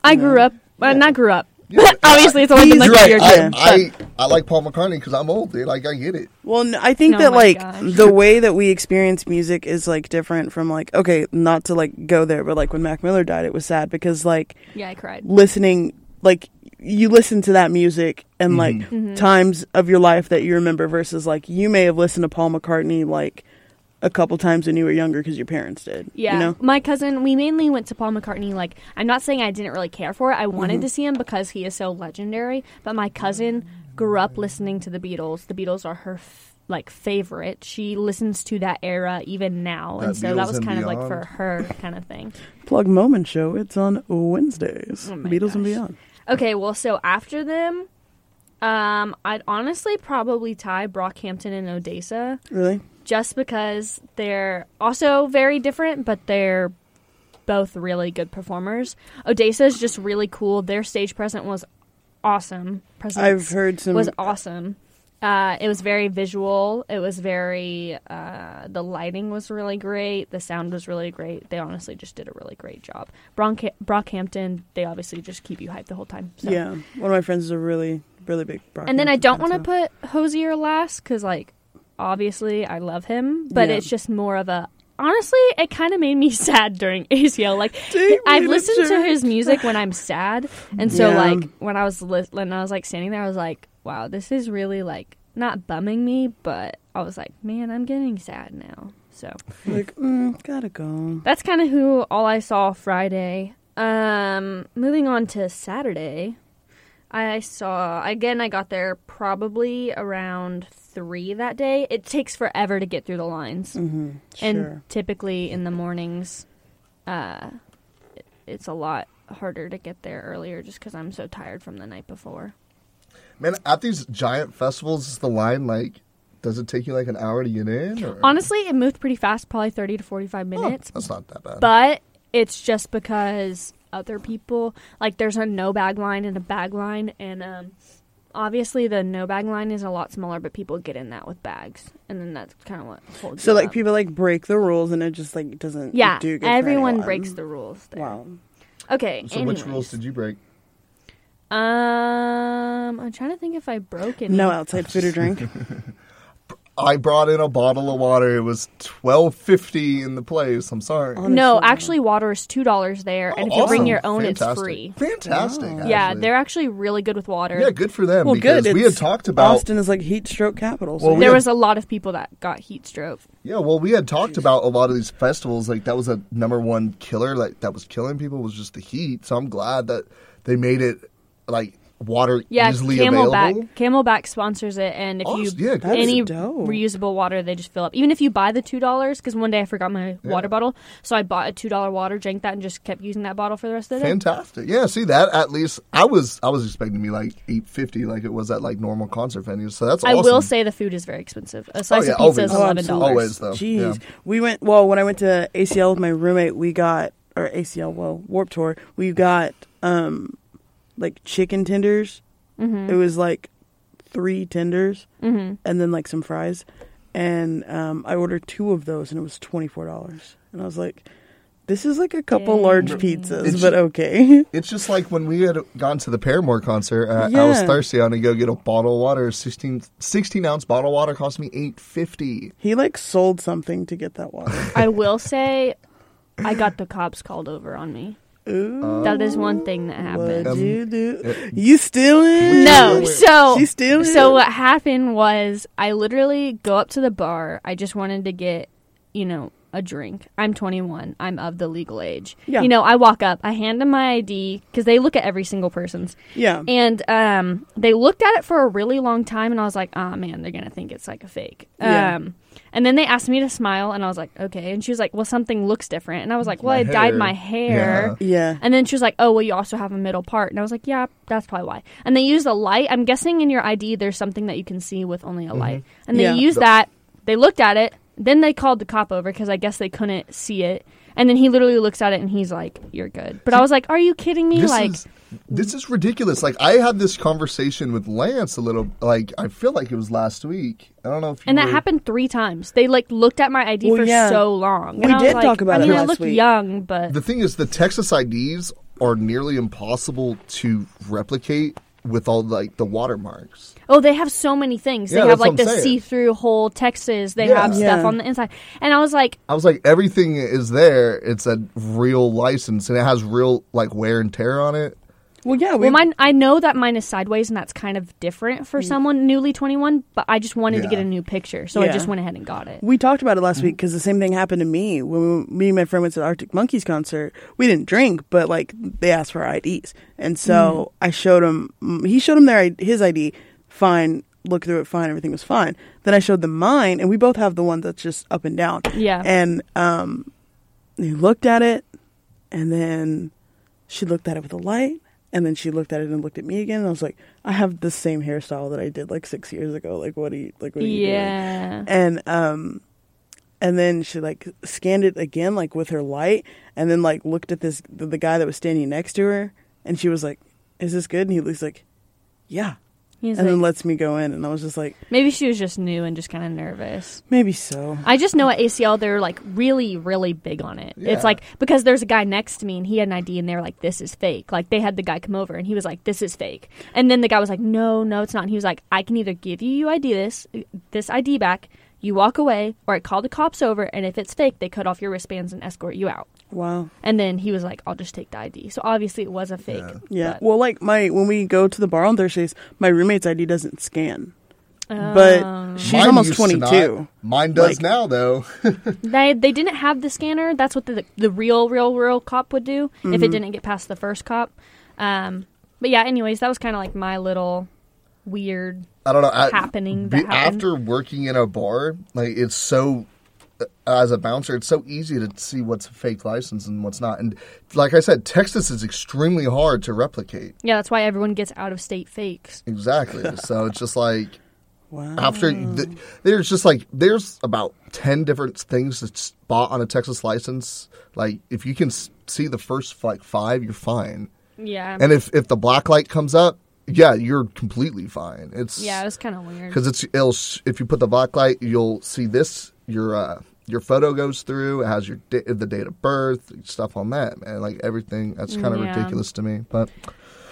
I grew up, well, not grew up. Yeah, Obviously, it's only been like You're a right. year. I, too, I, I like Paul McCartney because I'm old. Dude. Like I get it. well, I think Oh that like gosh. the way that we experience music is like different from like okay, not to like go there, but like when Mac Miller died, it was sad because like yeah, I cried. listening, like you listen to that music and like Mm-hmm. times of your life that you remember versus like you may have listened to Paul McCartney like a couple times when you were younger because your parents did. Yeah, you know. my cousin. We mainly went to Paul McCartney. Like, I'm not saying I didn't really care for it. I wanted Mm-hmm. to see him because he is so legendary. But my cousin grew up listening to the Beatles. The Beatles are her f- like favorite. She listens to that era even now, and That so that was and kind of like for her kind of thing. Plug Moment Show. It's on Wednesdays. Oh my Beatles and. Beyond. Okay, well, so after them, um, I'd honestly probably tie Brockhampton and ODESZA. Really? Just because they're also very different, but they're both really good performers. ODESZA is just really cool. Their stage present was awesome. Presence I've heard some. was awesome. Uh, it was very visual. It was very. Uh, the lighting was really great. The sound was really great. They honestly just did a really great job. Bronca- Brockhampton, they obviously just keep you hyped the whole time. So. Yeah, one of my friends is a really, really big. And then I don't want to so- put Hozier last because, like, obviously I love him, but Yeah. it's just more of a. Honestly, it kind of made me sad during ACL. Like, I've listened to his music when I'm sad, and so Yeah. like when I was li- when I was like standing there, I was like, "Wow, this is really like not bumming me," but I was like, "Man, I'm getting sad now." So like, mm, gotta go. that's kind of who all I saw Friday. Um, moving on to Saturday, I saw again. I got there probably around three that day. It takes forever to get through the lines, Mm-hmm. and Sure. typically in the mornings, uh, it's a lot harder to get there earlier just because I'm so tired from the night before. Man, at these giant festivals, is the line like? Does it take you like an hour to get in? Or? Honestly, it moved pretty fast, probably thirty to forty-five minutes. that's not that bad. but it's just because other people like there's a no bag line and a bag line and um obviously the no bag line is a lot smaller but people get in that with bags and then that's kind of what holds So you like up. people like break the rules and it just like doesn't. yeah do good everyone anyone. breaks the rules there. Wow. okay so which rules did you break? um i'm trying to think if i broke any No outside food or drink. I brought in a bottle of water. It was twelve fifty in the place. I'm sorry. Honestly, no no. actually water is two dollars there oh, and if you bring your own it's free Fantastic. Wow. yeah they're actually really good with water yeah, good for them. Well, because good. We had talked about Austin is like heat stroke capital. So Well, we there had- was a lot of people that got heat stroke Yeah, well, we had talked about a lot of these festivals. Like that was a number one killer. Like that was killing people was just the heat. So I'm glad that they made it like water Yeah, easily CamelBak. available. CamelBak sponsors it, and if Awesome. you Yeah, That's any dope. reusable water, they just fill up. Even if you buy the two dollars, because one day I forgot my water bottle, so I bought a two dollar water, drank that, and just kept using that bottle for the rest of the day. Fantastic. Yeah, see that at least I was I was expecting to be like eight fifty like it was at like normal concert venues. So that's I awesome. will say the food is very expensive. A slice yeah, of pizza is always. eleven dollars. Always though. Jeez, Yeah. we went. Well, when I went to ACL with my roommate, we got or ACL, well, Warped Tour. We got um like chicken tenders. Mm-hmm. It was like three tenders hmm and then like some fries, and um, I ordered two of those, and it was twenty four dollars. And I was like, "This is like a couple large pizzas, It's- but okay." It's just like when we had gone to the Paramore concert. Uh, I was Yeah. thirsty. I had to go get a bottle of water. 16, 16 ounce bottle of water cost me eight fifty. he like sold something to get that water. I will say, I got the cops called over on me. Ooh, That is one thing that happened. what Um, you do? You stealing? No, so She stealing? so what happened was I literally go up to the bar. I just wanted to get, you know, a drink. I'm 21. I'm of the legal age. Yeah. You know, I walk up. I hand them my ID because they look at every single person's, Yeah. and um, they looked at it for a really long time, and I was like, oh man, they're gonna think it's like a fake. Yeah. Um, and then they asked me to smile, and I was like, okay. And she was like, well, something looks different, and I was like, well, My I dyed my hair. yeah. And then she was like, "Oh, well, you also have a middle part." And I was like, "Yeah, that's probably why." And they used a light. I'm guessing in your ID, there's something that you can see with only a mm-hmm. light. And they Yeah. used that. They looked at it. Then they called the cop over because I guess they couldn't see it. And then he literally looks at it and he's like, "You're good." But I was like, "Are you kidding me?" This like, is this is ridiculous. Like I had this conversation with Lance a little. Like I feel like it was last week. I don't know if you and that were- happened three times. They like looked at my ID Well, for yeah. so long. We And I was did like- talk about I it mean, I last look week. young, but The thing is, the Texas IDs are nearly impossible to replicate with all like the watermarks. Oh, they have so many things. Yeah, they have like the saying. see-through whole Texas. They Yeah. have stuff on the inside, and I was like, I was like, everything is there. It's a real license and it has real like wear and tear on it. Well, yeah. We, Well, mine. I know that mine is sideways, and that's kind of different for mm. someone newly 21. But I just wanted to get a new picture, so I just went ahead and got it. we talked about it last mm-hmm. week because the same thing happened to me when we, me and my friend went to the Arctic Monkeys concert. We didn't drink, but like they asked for our IDs, and so mm. I showed him. Mm, he showed him their his ID. Fine, looked through it. Fine, everything was fine. Then I showed them mine, and we both have the one that's just up and down. Yeah. And um, he looked at it, and then she looked at it with a light, and then she looked at it and looked at me again. And I was like, I have the same hairstyle that I did like six years ago. Like, what are you like? What are you doing? Yeah. and um and then she like scanned it again like with her light and then like looked at this the, the guy that was standing next to her and she was like is this good and he was like yeah He's and then lets me go in and i was just like maybe she was just new and just kind of nervous. maybe so I just know at ACL they're like really, really big on it. Yeah. It's like because there's a guy next to me and he had an ID and they were like, "This is fake." Like they had the guy come over and he was like, "This is fake," and then the guy was like, "No, no, it's not." And he was like, "I can either give you your ID this this ID back, you walk away, or I call the cops over, and if it's fake, they cut off your wristbands and escort you out." wow And then he was like, "I'll just take the ID." So obviously it was a fake. yeah but- well like my when we go to the bar on thursdays my roommate's id doesn't scan but Um, she's Mine almost used 22. Mine does Like- now though. They they didn't have the scanner. That's what the the real real real cop would do if Mm-hmm. it didn't get past the first cop. Um, but yeah, anyways, that was kind of like my little weird. I don't know. I, happening be- after working in a bar, like it's so uh, as a bouncer, it's so easy to see what's a fake license and what's not. And like I said, Texas is extremely hard to replicate. Yeah, that's why everyone gets out of state fakes. Exactly. so it's just like wow after th- there's just like there's about 10 different things to spot on a Texas license. Like if you can see the first like 5, you're fine. Yeah, And if if the black light comes up, yeah, you're completely fine. It's yeah, it was kind of weird. because it's it'll, sh- if you put the black light, you'll see this your uh, your photo goes through. It has your da- the date of birth, stuff on that, man. Like everything. That's kind of Yeah. ridiculous to me. But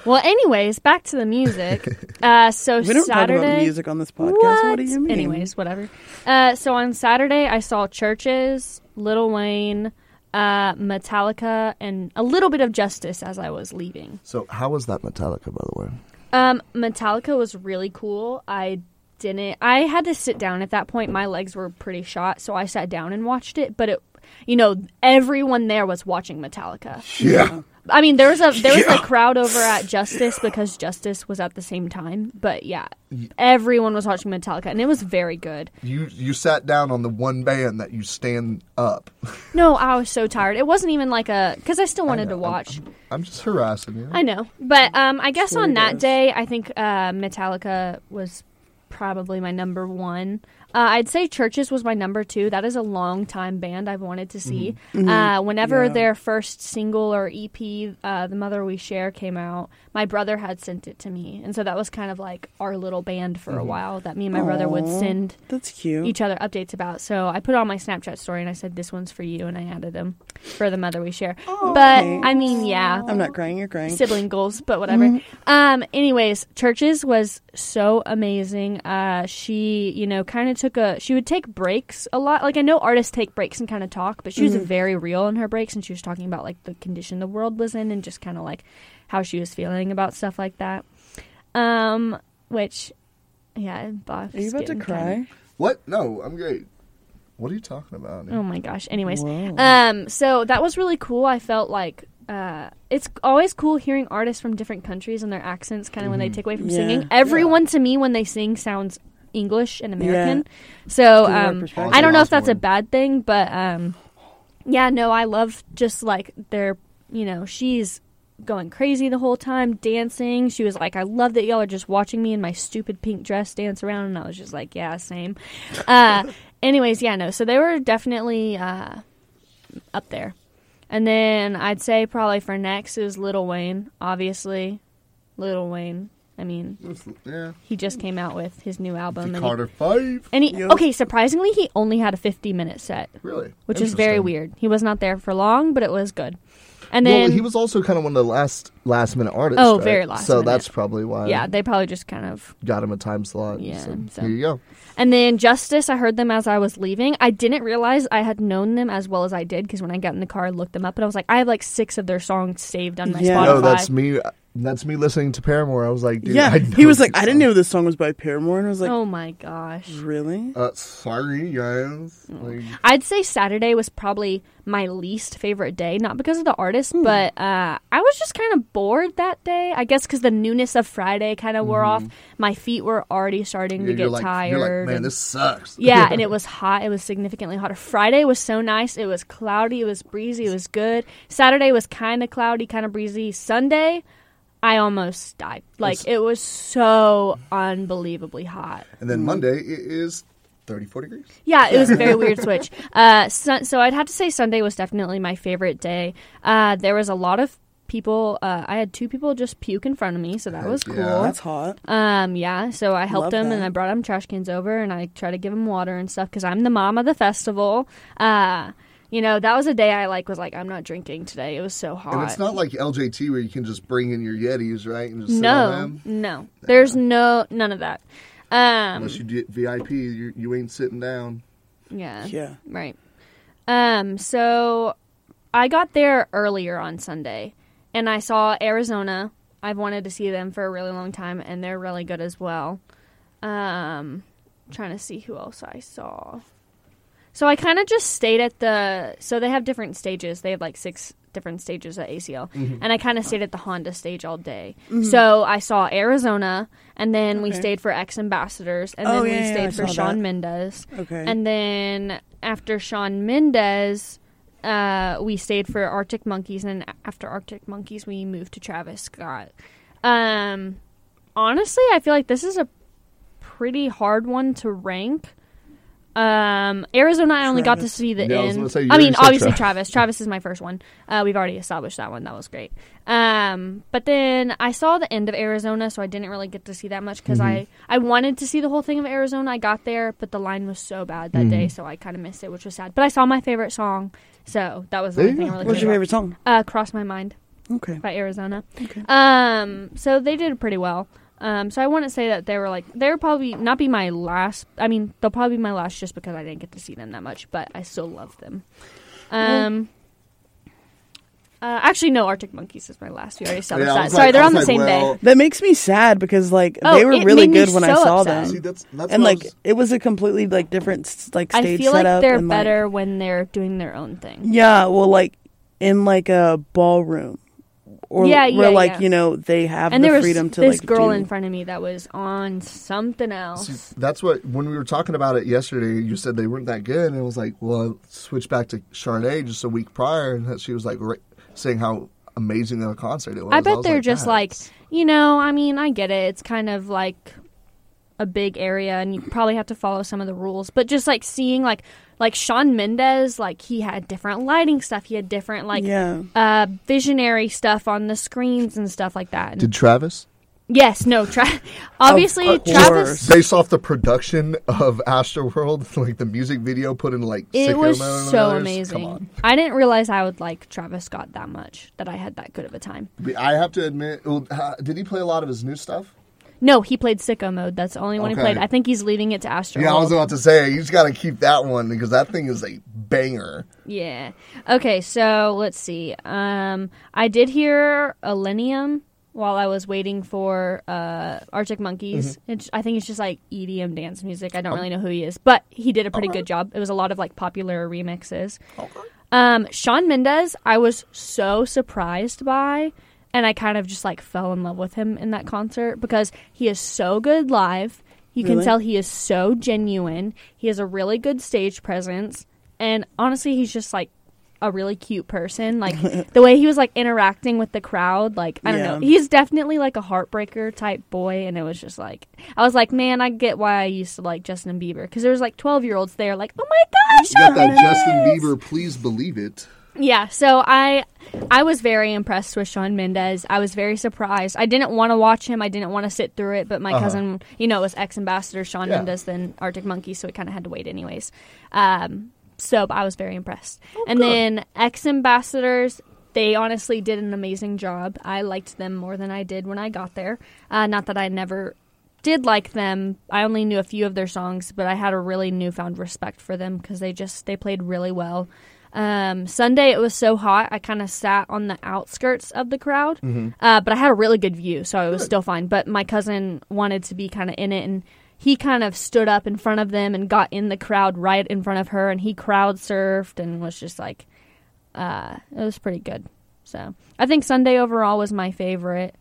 Well, anyways, back to the music. uh, so we don't Saturday. talk about music on this podcast what, do you mean Anyways, whatever. Uh, so on Saturday, I saw CHVRCHES, Lil Wayne, uh, Metallica, and a little bit of Justice as I was leaving. so how was that Metallica, by the way? Um, Metallica was really cool. I didn't. I had to sit down at that point. My legs were pretty shot, so I sat down and watched it. But it, you know, everyone there was watching Metallica. Yeah, I mean, there was a there was a crowd over at Justice because Justice was at the same time. But yeah, everyone was watching Metallica, and it was very good. you you sat down on the one band that you stand up. No, I was so tired. It wasn't even like a because I still wanted know, to watch. I'm just harassing you. I know, but um, I guess on that ass. day, I think uh, Metallica was probably my number one. Uh, I'd say CHVRCHES was my number two. That is a long time band I've wanted to see. Uh, whenever Yeah. their first single or EP, uh, "The Mother We Share," came out, my brother had sent it to me, and so that was kind of like our little band for a while that me and my brother would send That's cute. each other updates about. So I put on my Snapchat story and I said, "This one's for you," and I added them for the mother we share. But okay. I mean, yeah, I'm not crying. You're crying. sibling goals, but whatever. Um, anyways, CHVRCHES was so amazing. Uh, she, you know, kind of took a. She would take breaks a lot. Like I know artists take breaks and kind of talk, but she was very real in her breaks, and she was talking about like the condition the world was in, and just kind of like how she was feeling about stuff like that. Um, which, yeah, Bob's Are you about to cry? kinda- What? No, I'm great. What are you talking about? Oh my gosh. Anyways, Whoa. um, so that was really cool. I felt like uh, it's always cool hearing artists from different countries and their accents, kind of when they take away from Yeah. singing. Everyone to me when they sing sounds English and American. So um. I don't know if that's a bad thing, but um, yeah, no, I love just like their, you know, she's going crazy the whole time, dancing. She was like, I love that y'all are just watching me in my stupid pink dress dance around. And I was just like, yeah, same. Uh, anyways, yeah, no. So they were definitely uh, up there. And then I'd say probably for next is Lil Wayne, obviously. Lil Wayne. I mean, Yeah. he just came out with his new album. The and he- Carter Five. and he, Yep. okay, surprisingly, he only had a 50 minute set, Really? which is very weird. He was not there for long, but it was good. And well, then, he was also kind of one of the last last minute artists. Oh, right? very last So minute. that's probably why. yeah, they probably just kind of. got him a time slot. Yeah, So, so- here you go. And then Justice, I heard them as I was leaving. I didn't realize I had known them as well as I did because when I got in the car, I looked them up and I was like, I have like six of their songs saved on my Yeah. Oh, Spotify. No, that's me. That's me listening to Paramore. I was like, dude, yeah, I he was like, this I didn't know this song was by Paramore, and I was like, oh my gosh. really? Uh, sorry, guys. Like, I'd say Saturday was probably my least favorite day, not because of the artist, Hmm. but uh, I was just kind of bored that day. I guess because the newness of Friday kind of wore off. My feet were already starting to Mm-hmm. you're get like, tired. You're like, man, and- this sucks. yeah, and it was hot. It was significantly hotter. Friday was so nice. It was cloudy. It was breezy. It was good. Saturday was kind of cloudy, kind of breezy. Sunday, I almost died. Like it was so unbelievably hot. And then Monday it is 34 degrees. Yeah, it was a very weird switch. Uh, sun- so I'd have to say Sunday was definitely my favorite day. Uh, there was a lot of people. Uh, I had two people just puke in front of me, so that Heck was yeah. cool. That's hot. Um, yeah, so I helped Love them and. I brought them trash cans over and I try to give them water and stuff because I'm the mom of the festival. Uh, you know, that was a day I like was like, I'm not drinking today. It was so hot. And it's not like LJT where you can just bring in your Yetis, right? And just sit on no, them. no, there's no none of that. Um, Unless you get VIP, you, you ain't sitting down. yeah, Yeah. right. Um, so I got there earlier on Sunday, and I saw Arizona. I've wanted to see them for a really long time, and they're really good as well. Um, trying to see who else I saw. So I kind of just stayed at the. So they have different stages. They have like six different stages at ACL, Mm-hmm. and I kind of stayed at the Honda stage all day. So I saw Arizona, and then we stayed for X Ambassadors, and Oh, then yeah, we yeah, stayed I for saw Sean that. Mendez. Okay. And then after Shawn Mendes, uh, we stayed for Arctic Monkeys, and after Arctic Monkeys, we moved to Travis Scott. Um, honestly, I feel like this is a pretty hard one to rank. Um, Arizona, I only got to Travis. see the Yeah, I was end. gonna say, you I mean, said obviously Travis. Travis. Travis is my first one. Uh, we've already established that one. That was great. Um, but then I saw the end of Arizona, so I didn't really get to see that much because Mm-hmm. I I wanted to see the whole thing of Arizona. I got there, but the line was so bad that Mm-hmm. day, so I kind of missed it, which was sad. But I saw my favorite song, so that was the There only you thing I really. What's cared your about. favorite song? Uh, "Cross My Mind" Okay. by Arizona. Okay. Um, so they did pretty well. Um, so I wouldn't say that they were like they were probably not be my last. I mean, they'll probably be my last just because I didn't get to see them that much, but I still love them. Um. Uh, actually, no. Arctic Monkeys is my last. We already established Yeah, that. Sorry, like- they're on the like, same well, day. That makes me sad because like Oh, they were really good when I saw upset. them, See, that's that's and like was- it was a completely like different s- like I stage feel like they're and, like- better when they're doing their own thing. yeah, well, like in like a ballroom, or Yeah, where yeah, like yeah. you know they have And the there was freedom to this like girl do. in front of me that was on something else. See, that's what when we were talking about it yesterday. You said they weren't that good, and it was like, well, I switched back to Sade just a week prior, and that she was like ra- saying how amazing of a concert it was. I bet was they're just like, you know, I mean, I get it. It's kind of like a big area and you probably have to follow some of the rules. But just like seeing like like Shawn Mendes, like he had different lighting stuff. He had different like Yeah. uh visionary stuff on the screens and stuff like that. And Did Travis? yes, no, tra- obviously course. Travis Based off the production of Astroworld, like the music video put in like it sicko was mode so others, Come amazing. on. I didn't realize I would like Travis Scott that much. That I had that good of a time. I have to admit, did he play a lot of his new stuff? No, he played Sicko Mode. That's the only one Okay. he played. I think he's leaving it to Astro. Yeah, I was about to say you just got to keep that one because that thing is a banger. Yeah. Okay, so let's see. Um, I did hear Illenium while I was waiting for uh, Arctic Monkeys. Mm-hmm. It's, I think it's just like EDM dance music. I don't really know who he is, but he did a pretty good job. It was a lot of like popular remixes. Um, Shawn Mendes, I was so surprised by, and I kind of just like fell in love with him in that concert because he is so good live. You can Really? tell he is so genuine. He has a really good stage presence, and honestly, he's just like a really cute person. Like the way he was like interacting with the crowd, like I don't know. He's definitely like a heartbreaker type boy, and it was just like I was like, man, I get why I used to like Justin Bieber because there was like twelve year olds there, like, oh my gosh, You got that Justin Bieber, please believe it. Yeah, so I I was very impressed with Shawn Mendes. I was very surprised. I didn't want to watch him. I didn't want to sit through it, but my Uh-huh. cousin, you know, was X Ambassador Sean Yeah. Mendez then Arctic Monkey, so we kind of had to wait anyways. Um, so but I was very impressed. Oh, and then X Ambassadors, they honestly did an amazing job. I liked them more than I did when I got there. Uh, not that I never did like them. I only knew a few of their songs, but I had a really newfound respect for them because they just they played really well. Um, Sunday it was so hot, I kind of sat on the outskirts of the crowd, uh, but I had a really good view, so it was still fine. But my cousin wanted to be kind of in it, and he kind of stood up in front of them and got in the crowd right in front of her, and he crowd surfed and was just like, uh, it was pretty good. So I think Sunday overall was my favorite.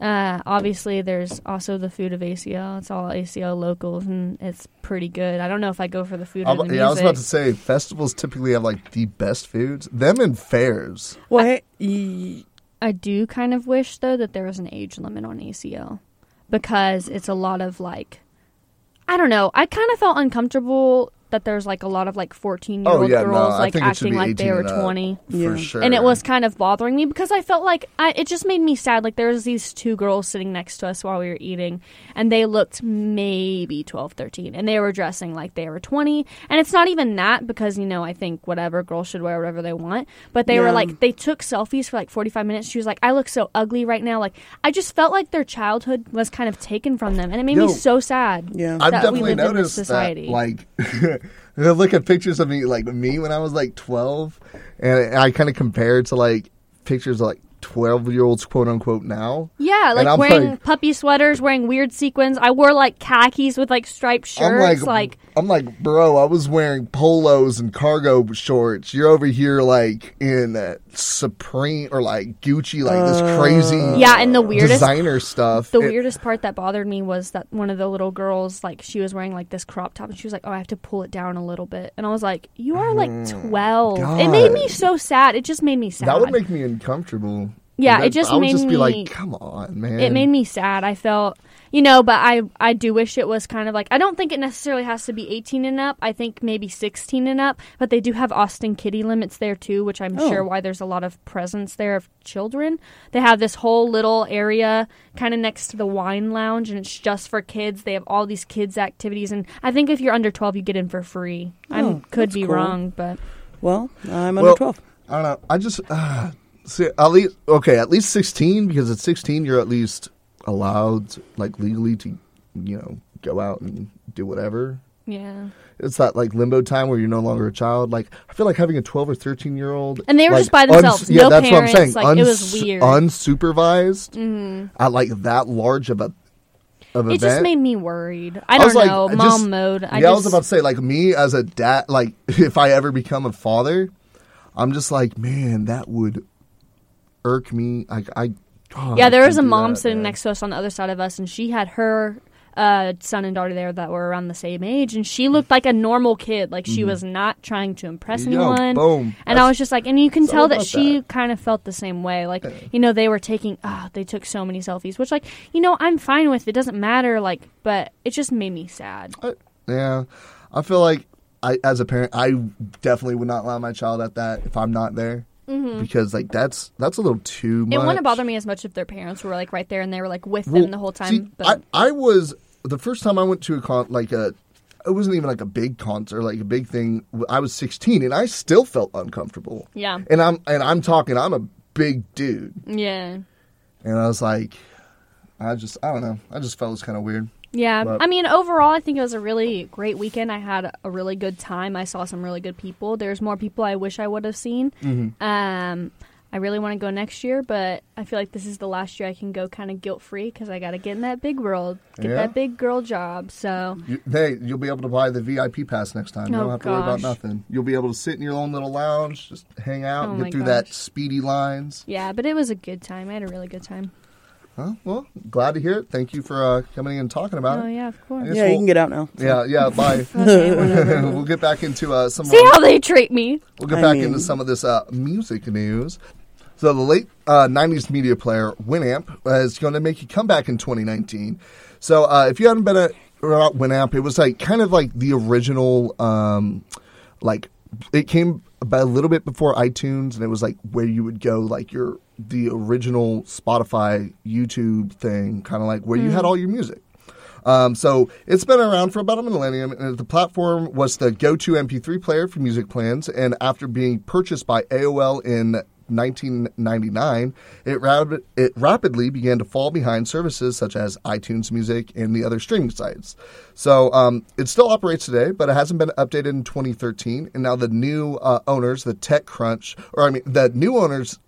Uh, obviously, there's also the food of ACL. It's all ACL locals, and it's pretty good. I don't know if I go for the food I, or the music. yeah, I was about to say festivals typically have like the best foods. Them and fairs. Well, hey, y- I do kind of wish though that there was an age limit on ACL because it's a lot of like I don't know. I kind of felt uncomfortable that there's like a lot of like 14 year Oh old yeah, girls I like think it should acting like they were and up, 20 for Yeah. sure. and it was kind of bothering me because I felt like I, it just made me sad. Like there was these two girls sitting next to us while we were eating, and they looked maybe 12, 13, and they were dressing like they were 20. And it's not even that because you know I think whatever girls should wear whatever they want, but they were like they took selfies for like 45 minutes. She was like, "I look so ugly right now." Like I just felt like their childhood was kind of taken from them, and it made Yo, me so sad. Yeah. I've that we definitely lived in this noticed society. that, like, I look at pictures of me, like me when I was like twelve, and I kind of compare it to like pictures of like twelve year olds, quote unquote, now. Yeah, like wearing like- puppy sweaters, wearing weird sequins. I wore like khakis with like striped shirts. I'm like, shirts. like I'm like, bro, I was wearing polos and cargo shorts. You're over here like in uh, Supreme or like Gucci, like this crazy, Yeah, and the weirdest- designer stuff. The It- weirdest part that bothered me was that one of the little girls, like, she was wearing like this crop top, and she was like, "Oh, I have to pull it down a little bit," and I was like, "You are like 12." It made me so sad. It just made me sad. that would make me uncomfortable. Yeah, That- it just I would made just be me- like, come on, man. it made me sad. I felt, you know, but I I do wish it was kind of like I don't think it necessarily has to be 18 and up. I think maybe 16 and up, but they do have Austin Kiddie limits there too, which I'm Oh. sure why there's a lot of presence there of children. They have this whole little area kind of next to the wine lounge and it's just for kids. They have all these kids activities and I think if you're under 12 you get in for free. I Oh, could be cool. wrong, but well, I'm Well, under 12. I don't know. I just uh, see at least okay, at least sixteen because at sixteen you're at least allowed like legally to you know go out and do whatever. yeah. It's that like limbo time where you're no longer a child. Like I feel like having a twelve or thirteen year old And they were like, just by themselves, yeah, no that's what I'm saying. like, it was weird. unsupervised Mhm. at like that large of a of It event. just made me worried. I I don't like, know, mom just- mode. I yeah, just, I was about to say, like me as a dad, like if I ever become a father, I'm just like, man, that would irk me. Like I, oh, Yeah, I there was a mom that, sitting man. next to us on the other side of us, and she had her a son and daughter there that were around the same age, and she looked like a normal kid. Like she was not trying to impress Mm-hmm. Yo, anyone. boom. And I was just like, and you can tell that she that. kind of felt the same way. Like, you know, they were taking, oh, they took so many selfies, which, like, you know, I'm fine with. It doesn't matter. Like, but it just made me sad. Yeah, I feel like I, as a parent, I definitely would not allow my child at that if I'm not there, because like that's that's a little too much. Mm-hmm. It wouldn't bother me as much if their parents were like right there and they were like with Well, them the whole time. see, but I, I was the first time I went to a con like a. It wasn't even like a big concert, like a big thing. I was 16, and I still felt uncomfortable. yeah, And I'm and I'm talking. I'm a big dude, yeah. and I was like, I just I don't know. I just felt it was kind of weird. Yeah, But- I mean, overall, I think it was a really great weekend. I had a really good time. I saw some really good people. There's more people I wish I would have seen. Mm-hmm. Um, I really want to go next year, but I feel like this is the last year I can go kind of guilt free because I got to get in that big world, get Yeah. that big girl job. So You, hey, you'll be able to buy the VIP pass next time. You Oh, don't have to worry about nothing. You'll be able to sit in your own little lounge, just hang out, Oh, and get through that speedy lines. yeah, but it was a good time. I had a really good time. Huh? Well, glad to hear it. Thank you for uh, coming in and talking about it. Oh it. yeah, of course. Yeah, we'll- can get out now. Yeah, yeah. Bye. Okay, whatever. we'll get back into uh, some. See more- how they treat me. We'll get I back mean- into some of this uh, music news. So the late uh, '90s media player Winamp is going to make a comeback in 2019. So uh, if you haven't been at Winamp, it was like kind of like the original, um, like it came about a little bit before iTunes, and it was like where you would go, like your the original Spotify, YouTube thing, kind of like where you had all your music. Um, so it's been around for about a millennium, and the platform was the go-to MP3 player for music plans. And after being purchased by AOL in 1999, it, rap- it rapidly began to fall behind services such as iTunes Music and the other streaming sites. So um, it still operates today, but it hasn't been updated in 2013. And now the new uh, owners, the TechCrunch, or I mean, the new owners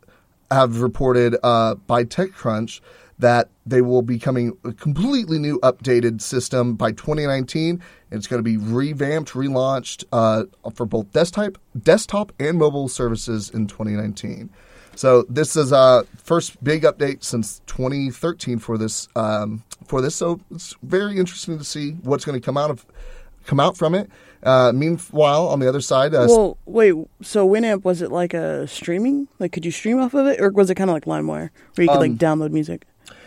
have reported uh, by TechCrunch that they will be coming a completely new updated system by 2019. and It's going to be revamped, relaunched uh, for both desktop, desktop and mobile services in 2019. So this is uh first big update since 2013 for this um, for this. So it's very interesting to see what's going to come out of come out from it. Uh, meanwhile, on the other side, uh, Well, wait. So Winamp was it like a streaming? Like, could you stream off of it, or was it kind of like LimeWire, where you could Um, like download music?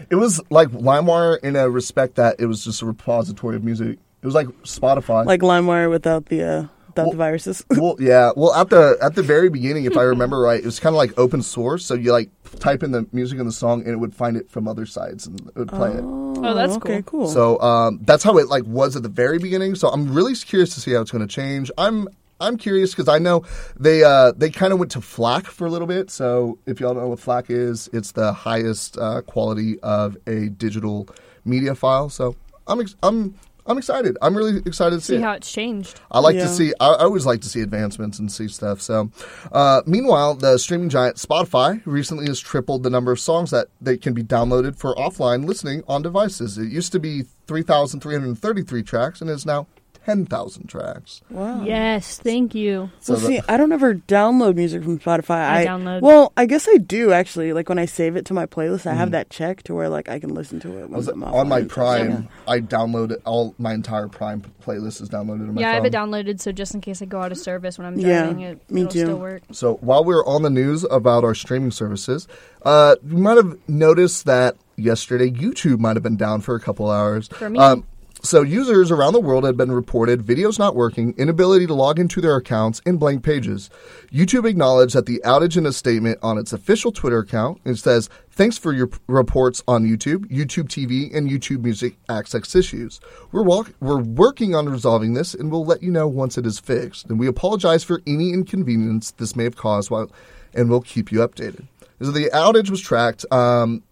It was like LimeWire in a respect that it was just a repository of music. It was like Spotify. Like LimeWire without the uh, without Well- the viruses. well, yeah. Well, at the at the very beginning, if I remember right, it was kind of like open source. So you like type in the music and the song, and it would find it from other sites and it would play it. Oh, that's okay, cool. So um, that's how it like was at the very beginning. So I'm really curious to see how it's going to change. I'm I'm curious because I know they uh, they kind of went to FLAC for a little bit. So if y'all don't know what FLAC is, it's the highest uh, quality of a digital media file. So I'm ex- I'm I'm excited. I'm really excited to see, See it. how it's changed. I like Yeah. to see. I, I always like to see advancements and see stuff. So, uh, meanwhile, the streaming giant Spotify recently has tripled the number of songs that they can be downloaded for offline listening on devices. It used to be three thousand three hundred thirty-three tracks, and is now ten thousand tracks. wow. Yes, thank you. So well, the- see, I don't ever download music from Spotify. I download. Well, I guess I do actually. Like when I save it to my playlist, I have that check to where like I can listen to it. When was I'm on my offline. Prime. I downloaded all my entire Prime playlist is downloaded on my Yeah, I have it downloaded so just in case I go out of service when I'm Yeah, driving, it, me it'll too. still work. So while we were on the news about our streaming services, uh, you might have noticed that yesterday YouTube might have been down for a couple hours. For me. Um, so users around the world had been reported videos not working, inability to log into their accounts, and blank pages. YouTube acknowledged that the outage in a statement on its official Twitter account. It says, "Thanks for your p- reports on YouTube, YouTube TV, and YouTube Music access issues. We're walk- we're working on resolving this, and we'll let you know once it is fixed. And we apologize for any inconvenience this may have caused, while, and we'll keep you updated." So the outage was tracked um,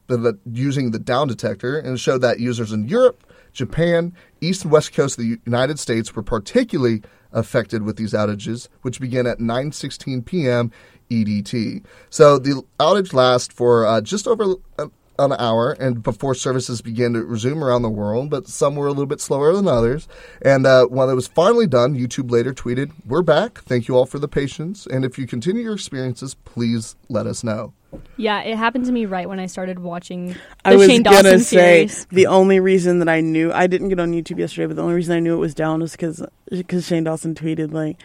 using the down detector and showed that users in Europe, Japan, East and West Coast of the United States were particularly affected with these outages, which began at 9:16 p.m. EDT. So the outage lasts for uh, just over uh, an hour, and before services began to resume around the world, but some were a little bit slower than others. And uh, when it was finally done, YouTube later tweeted, "We're back. Thank you all for the patience, and if you continue your experiences, please let us know." Yeah, it happened to me right when I started watching the I was Shane gonna Dawson say series. the only reason that I knew I didn't get on YouTube yesterday, but the only reason I knew it was down was because because Shane Dawson tweeted like,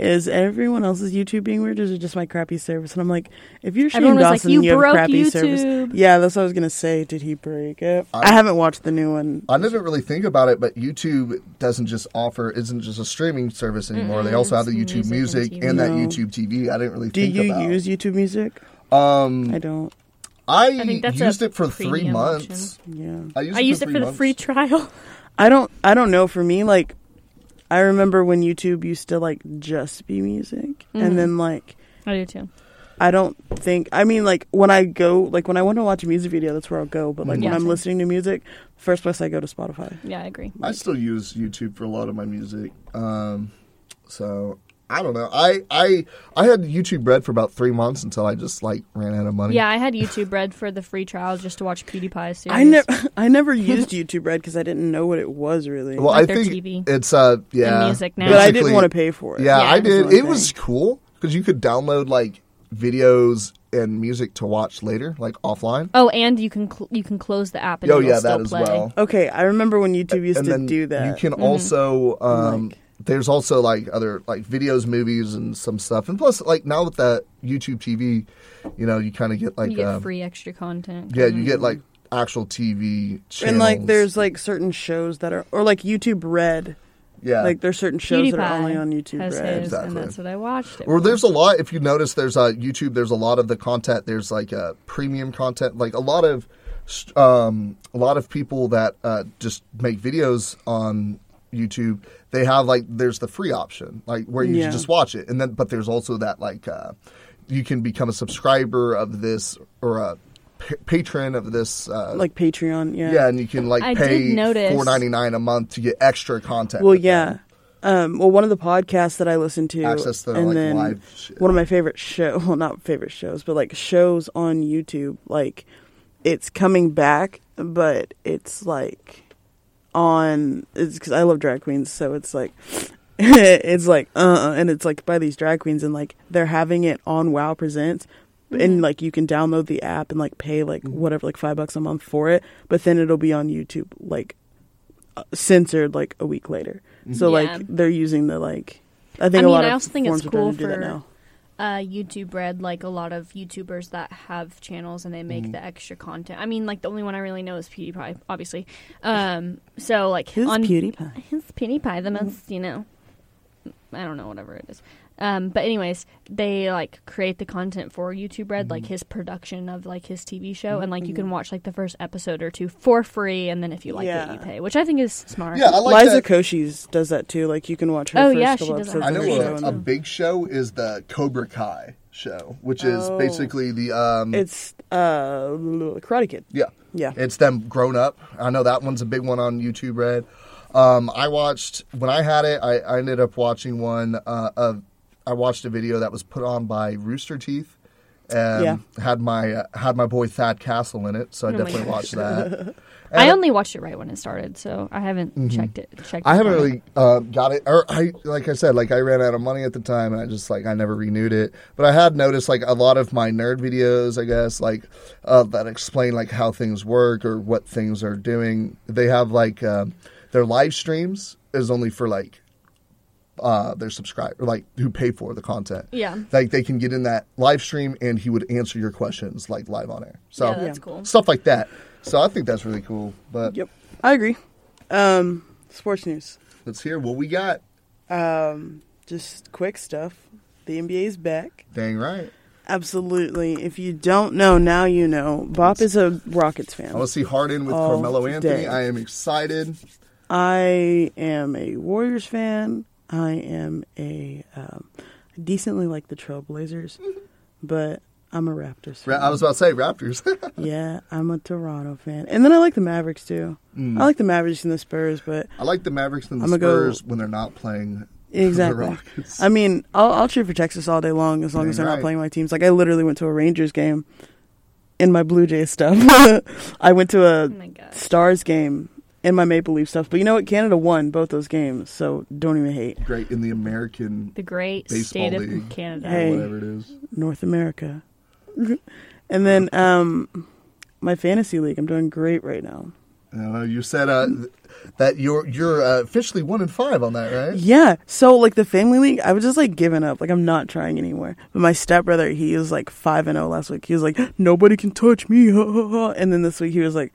"Is everyone else's YouTube being weird, or is it just my crappy service?" And I'm like, if you're Shane Everyone was like, Dawson, "You and you have a broke crappy service. Yeah, that's what I was gonna say. Did he break it? I, I- haven't watched the new one. I didn't really think about it, but YouTube doesn't just offer isn't just a streaming service anymore. They also have the YouTube music Music and and, that YouTube TV. I didn't really Do think you about. use YouTube Music? Um, I don't. I, I think used it for three premium months. Yeah. I used, I used it three for the free trial. I don't I don't know for me like I remember when YouTube used to like just be music Mhm. and then like I do too. I don't think I mean like when I go like when I want to watch a music video that's where I'll go but like Yeah, when I'm same. listening to music first place I go to Spotify. Yeah, I agree. I still use YouTube for a lot of my music. Um, so I don't know. I I I had YouTube Red for about three months until I just like ran out of money. Yeah, I had YouTube Red for the free trial just to watch PewDiePie series. I never I never used YouTube Red cuz I didn't know what it was really. Well, Like I think TV. it's uh yeah music now. but I didn't want to pay for it. Yeah, Yeah. I did. the only It was cool because you could download like videos and music to watch later, like offline. Oh, and you can cl- you can close the app and Oh it'll yeah, still that as play. well. Okay, I remember when YouTube used and to then do that. you can Mm-hmm. also um, Like- there's also like other like videos, movies, and some stuff. And plus, like now with that YouTube TV, you know, you kind of get like you get um, free extra content. yeah, you get like actual TV channels. and like there's like certain shows that are or like YouTube Red. yeah, Like there's certain shows that are only on YouTube has Red. his, Exactly. and that's what I watched. It Or there's a lot. If you notice, there's uh, YouTube. There's a lot of the content. There's like uh, premium content. Like a lot of, um, a lot of people that uh, just make videos on YouTube. They have like there's the free option, like where you Yeah. can just watch it, and then but there's also that like uh, you can become a subscriber of this or a patron of this. Uh, Like Patreon, yeah. yeah, and you can like I pay did notice- four ninety nine a month to get extra content. Well, yeah. Um, well, one of the podcasts that I listen to, Access to, and like, then live shit. one of my favorite show, well, not favorite shows, but like shows on YouTube. Like, it's coming back, but it's like on. It's because I love drag queens, so it's like. it's like uh-uh and it's like by these drag queens, and like they're having it on Wow Presents, and like you can download the app and like pay like whatever, like five bucks a month for it, but then it'll be on YouTube like uh, censored like a week later. So Yeah. like they're using the like I think I a mean, lot I of also think it's are trying cool to do that for- now. Uh, YouTube Red, like a lot of YouTubers that have channels and they make Mm-hmm. the extra content. I mean, like the only one I really know is PewDiePie, obviously. Um, so like Who's on PewDiePie? his PewDiePie, the most you know, I don't know whatever it is. Um, but anyways, they like create the content for YouTube Red, Mm-hmm. like his production of like his TV show, and like you can watch like the first episode or two for free, and then if you like it, you pay, which I think is smart. Yeah, I like Liza that. Koshy's does that too. Like you can watch her Oh, first yeah, she does episodes that. I know her There's show. a, and a big show is the Cobra Kai show, which is Oh. basically the um, It's uh Karate Kid. yeah, Yeah. it's them grown up. I know that one's a big one on YouTube Red. Um, I watched when I had it. I, I ended up watching one uh, of. I watched a video that was put on by Rooster Teeth. And Yeah. had my uh, had my boy Thad Castle in it, so I Oh definitely watched that. I only watched it right when it started, so I haven't checked it. Checked. Mm-hmm. I haven't really uh, got it, or I like I said, like I ran out of money at the time, and I just like I never renewed it. But I had noticed like a lot of my nerd videos, I guess, like uh, that explain like how things work or what things are doing. They have like um, their live streams is only for like uh, their subscriber, like who pay for the content. Yeah. like they can get in that live stream, and he would answer your questions like live on air. So Yeah, that's cool. stuff like that. So I think that's really cool. But Yep. I agree. Um sports news. let's hear what we got. Um just quick stuff. The NBA's back. Dang right. Absolutely. If you don't know, now you know. Bop is a Rockets fan. I want to see Harden with All Carmelo Anthony. day. I am excited. I am a Warriors fan. I am a um, decently like the Trailblazers, but I'm a Raptors fan. Ra- I was about to say Raptors. yeah, I'm a Toronto fan, and then I like the Mavericks too. Mm. I like the Mavericks and the Spurs, but I like the Mavericks and the I'ma go- Spurs when they're not playing exactly. the Rockets. I mean, I'll, I'll cheer for Texas all day long as long Dang as they're not playing my teams. Like I literally went to a Rangers game in my Blue Jays stuff. I went to a Oh. Stars game in my Maple Leaf stuff. But you know what? Canada won both those games, so don't even hate. Great in the American The great Baseball state of league. Canada. Hey. whatever it is. North America. And then um, my fantasy league, I'm doing great right now. Uh, you said uh, that you're you're uh, officially one in five on that, right? Yeah. So like the family league, I was just like giving up. Like I'm not trying anymore. But my stepbrother, he was like five and zero last week. He was like, nobody can touch me. ha, ha, ha." And then this week he was like,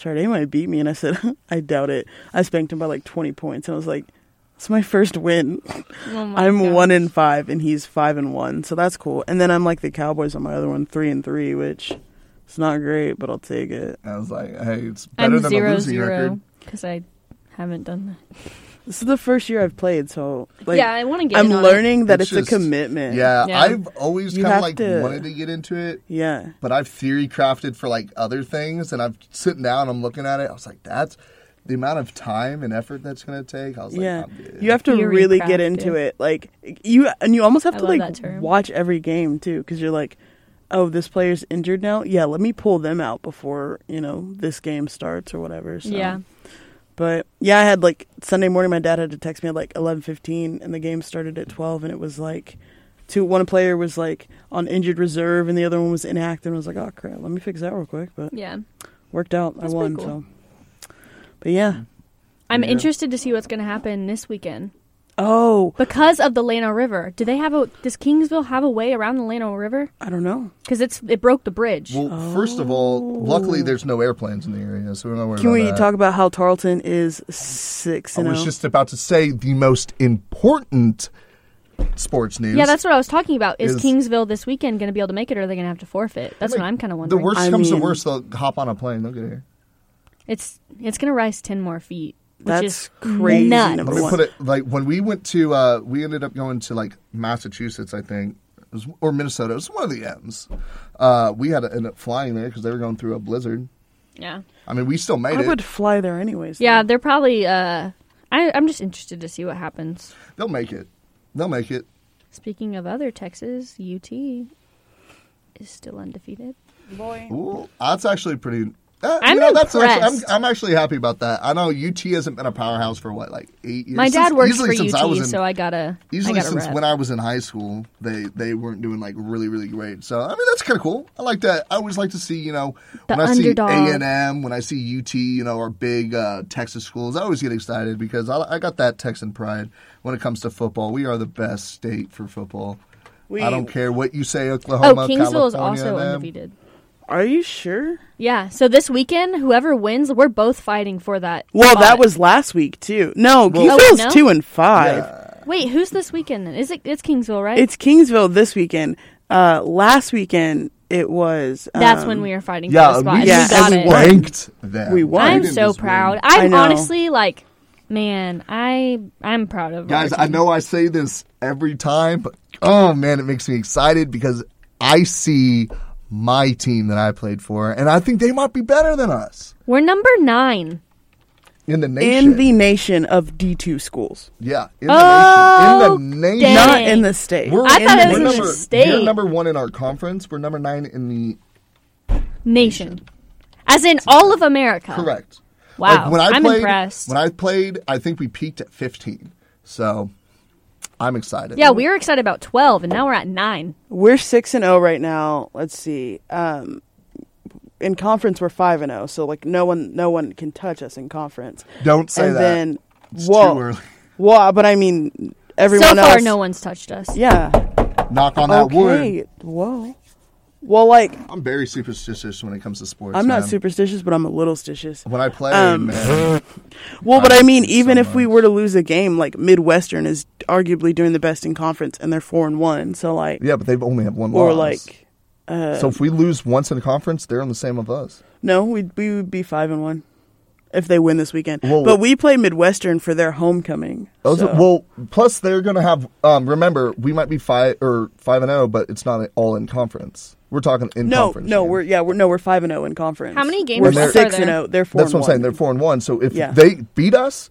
Sade might beat me. And I said, I doubt it. I spanked him by like 20 points. And I was like, it's my first win. Oh my I'm gosh. one in five, and he's five and one. So that's cool. And then I'm like the Cowboys on my other one, three and three, which it's not great, but I'll take it. I was like, hey, it's better I'm than a zero losing zero record. because I haven't done that. This is the first year I've played, so like yeah, I want to get. I'm in on learning that It's it's, just- a commitment. Yeah, Yeah. I've always kind of like to- wanted to get into it, Yeah. but I've theory crafted for like other things, and I'm sitting down, I'm looking at it. I was like, that's the amount of time and effort that's going to take. I was like, yeah, I'm you have to Theory really get into it. Like you, and you almost have I to like watch every game too, because you're like, oh, this player's injured now. Yeah, let me pull them out before you know this game starts or whatever. So. Yeah, But yeah, I had like Sunday morning. My dad had to text me at like eleven fifteen, and the game started at twelve, and it was like. Two, one player was like on injured reserve, and the other one was inactive. And I was like, "Oh crap, let me fix that real quick." But yeah. worked out. That's I won. cool. So, but yeah. I'm Yeah. interested to see what's going to happen this weekend Oh, because of the Llano River. Do they have a? Does Kingsville have a way around the Llano River? I don't know. Because it's it broke the bridge. Well, first of all, luckily oh. there's no airplanes in the area, so we're not worried Can about we that. Can we talk about how Tarleton is six I was zero? just about to say the most important sports news. yeah, that's what I was talking about. Is, is- Kingsville this weekend going to be able to make it, or are they going to have to forfeit? That's what I'm kind of wondering. the worst I comes to worst. They'll hop on a plane. They'll get here. It's it's going to rise ten more feet, which That's is crazy, Nuts. number Let me one. put it like when we went to uh we ended up going to like Massachusetts, I think, it was, or Minnesota. It was one of the M's. Uh, we had to end up flying there because they were going through a blizzard. Yeah, I mean, we still made it. I it. would fly there anyways. yeah. though. They're probably. Uh, I, I'm just interested to see what happens. They'll make it. They'll make it. Speaking of other Texas, UT is still undefeated. boy. Ooh, that's actually pretty. Uh, I'm you know, that's actually, I'm. I'm actually happy about that. I know UT hasn't been a powerhouse for what, like eight years. My dad Since- works for since I was UT, in- so I gotta. I Usually, gotta since rep. when I was in high school, they they weren't doing like really really great. So I mean, that's kind of cool. I like that. I always like to see you know The when I underdog. see A and M, when I see UT, you know, our big uh, Texas schools. I always get excited because I, I got that Texan pride when it comes to football. We are the best state for football. We, I don't care what you say, Oklahoma. Oh, Oklahoma, Kingsville is also undefeated. Are you sure? Yeah, so this weekend, whoever wins, we're both fighting for that. Well, spot. that was last week too. No, Well- Kingsville's Oh, no? two and five. Yeah. Wait, who's this weekend? Then? Is it? It's Kingsville, right? It's Kingsville this weekend. Uh, last weekend it was. That's um, when we were fighting Yeah, for the spot. we and yeah, we got and it. we won. Ranked them. We won. I'm didn't so just win. proud. I I'm know. honestly like, man, I I'm proud of Guys, I know I say this every time, but oh man, it makes me excited because I see my team that I played for, and I think they might be better than us we're number nine. in the nation. in the nation of D two schools, yeah, in the Oh, nation. In the nation. dang. not in the state. We're, I in thought the it was in we're the number, state. We're number one in our conference. We're number nine in the Nation, as in all of America. correct. Wow, Like, when I I'm played, impressed. When I played, I think we peaked at 15. So I'm excited. yeah, we were excited about twelve, and now we're at nine. We're six and zero right now. Let's see. Um, in conference, we're five and zero. So like no one, no one can touch us in conference. Don't say and that. then, It's well, too early. well, but I mean, everyone so far, else. no one's touched us. Yeah. Knock on that wood. Whoa. Well, like I'm very superstitious when it comes to sports. I'm not man. superstitious, but I'm a little stitious. When I play, Um, man. Well, but I I mean, even so if we were to lose a game, like Midwestern is arguably doing the best in conference, and they're four and one. So like, Yeah, but they've only have one or loss. like, uh, so if we lose once in a conference, they're on the same with us. no, we we would be five and one if they win this weekend. Well- but we play Midwestern for their homecoming. So- are, well, plus they're going to have. Um, remember, we might be five or five and zero, but it's not all in conference. We're talking in no, conference. no, here. we're yeah, we're no, we're five and zero in conference. How many games We're left are six there? and zero. They're four. That's and what I'm saying. They're four and one. So if Yeah. they beat us,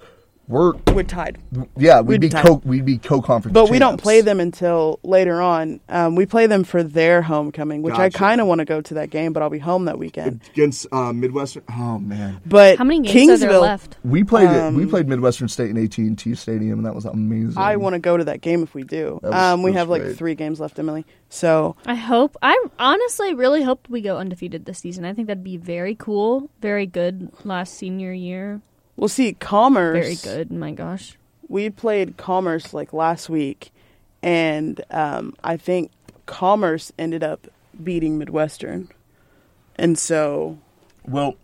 we're We're tied. yeah, we'd, We'd be be co we'd be co-conference. But we don't play them until later on. Um, we play them for their homecoming, which I kind of want to go to that game, but I'll be home that weekend. against uh, Midwestern. Oh man, But How many games are there left? we played Um, we played Midwestern State in AT and T Stadium, and that was amazing. I want to go to that game if we do. Was- um, we that was have like three games left, Emily. So I hope. I honestly really hope we go undefeated this season. I think that'd be very cool, very good. Last senior year, we'll see. Commerce. very good. My gosh, we played Commerce like last week, and um, I think Commerce ended up beating Midwestern, and so Well,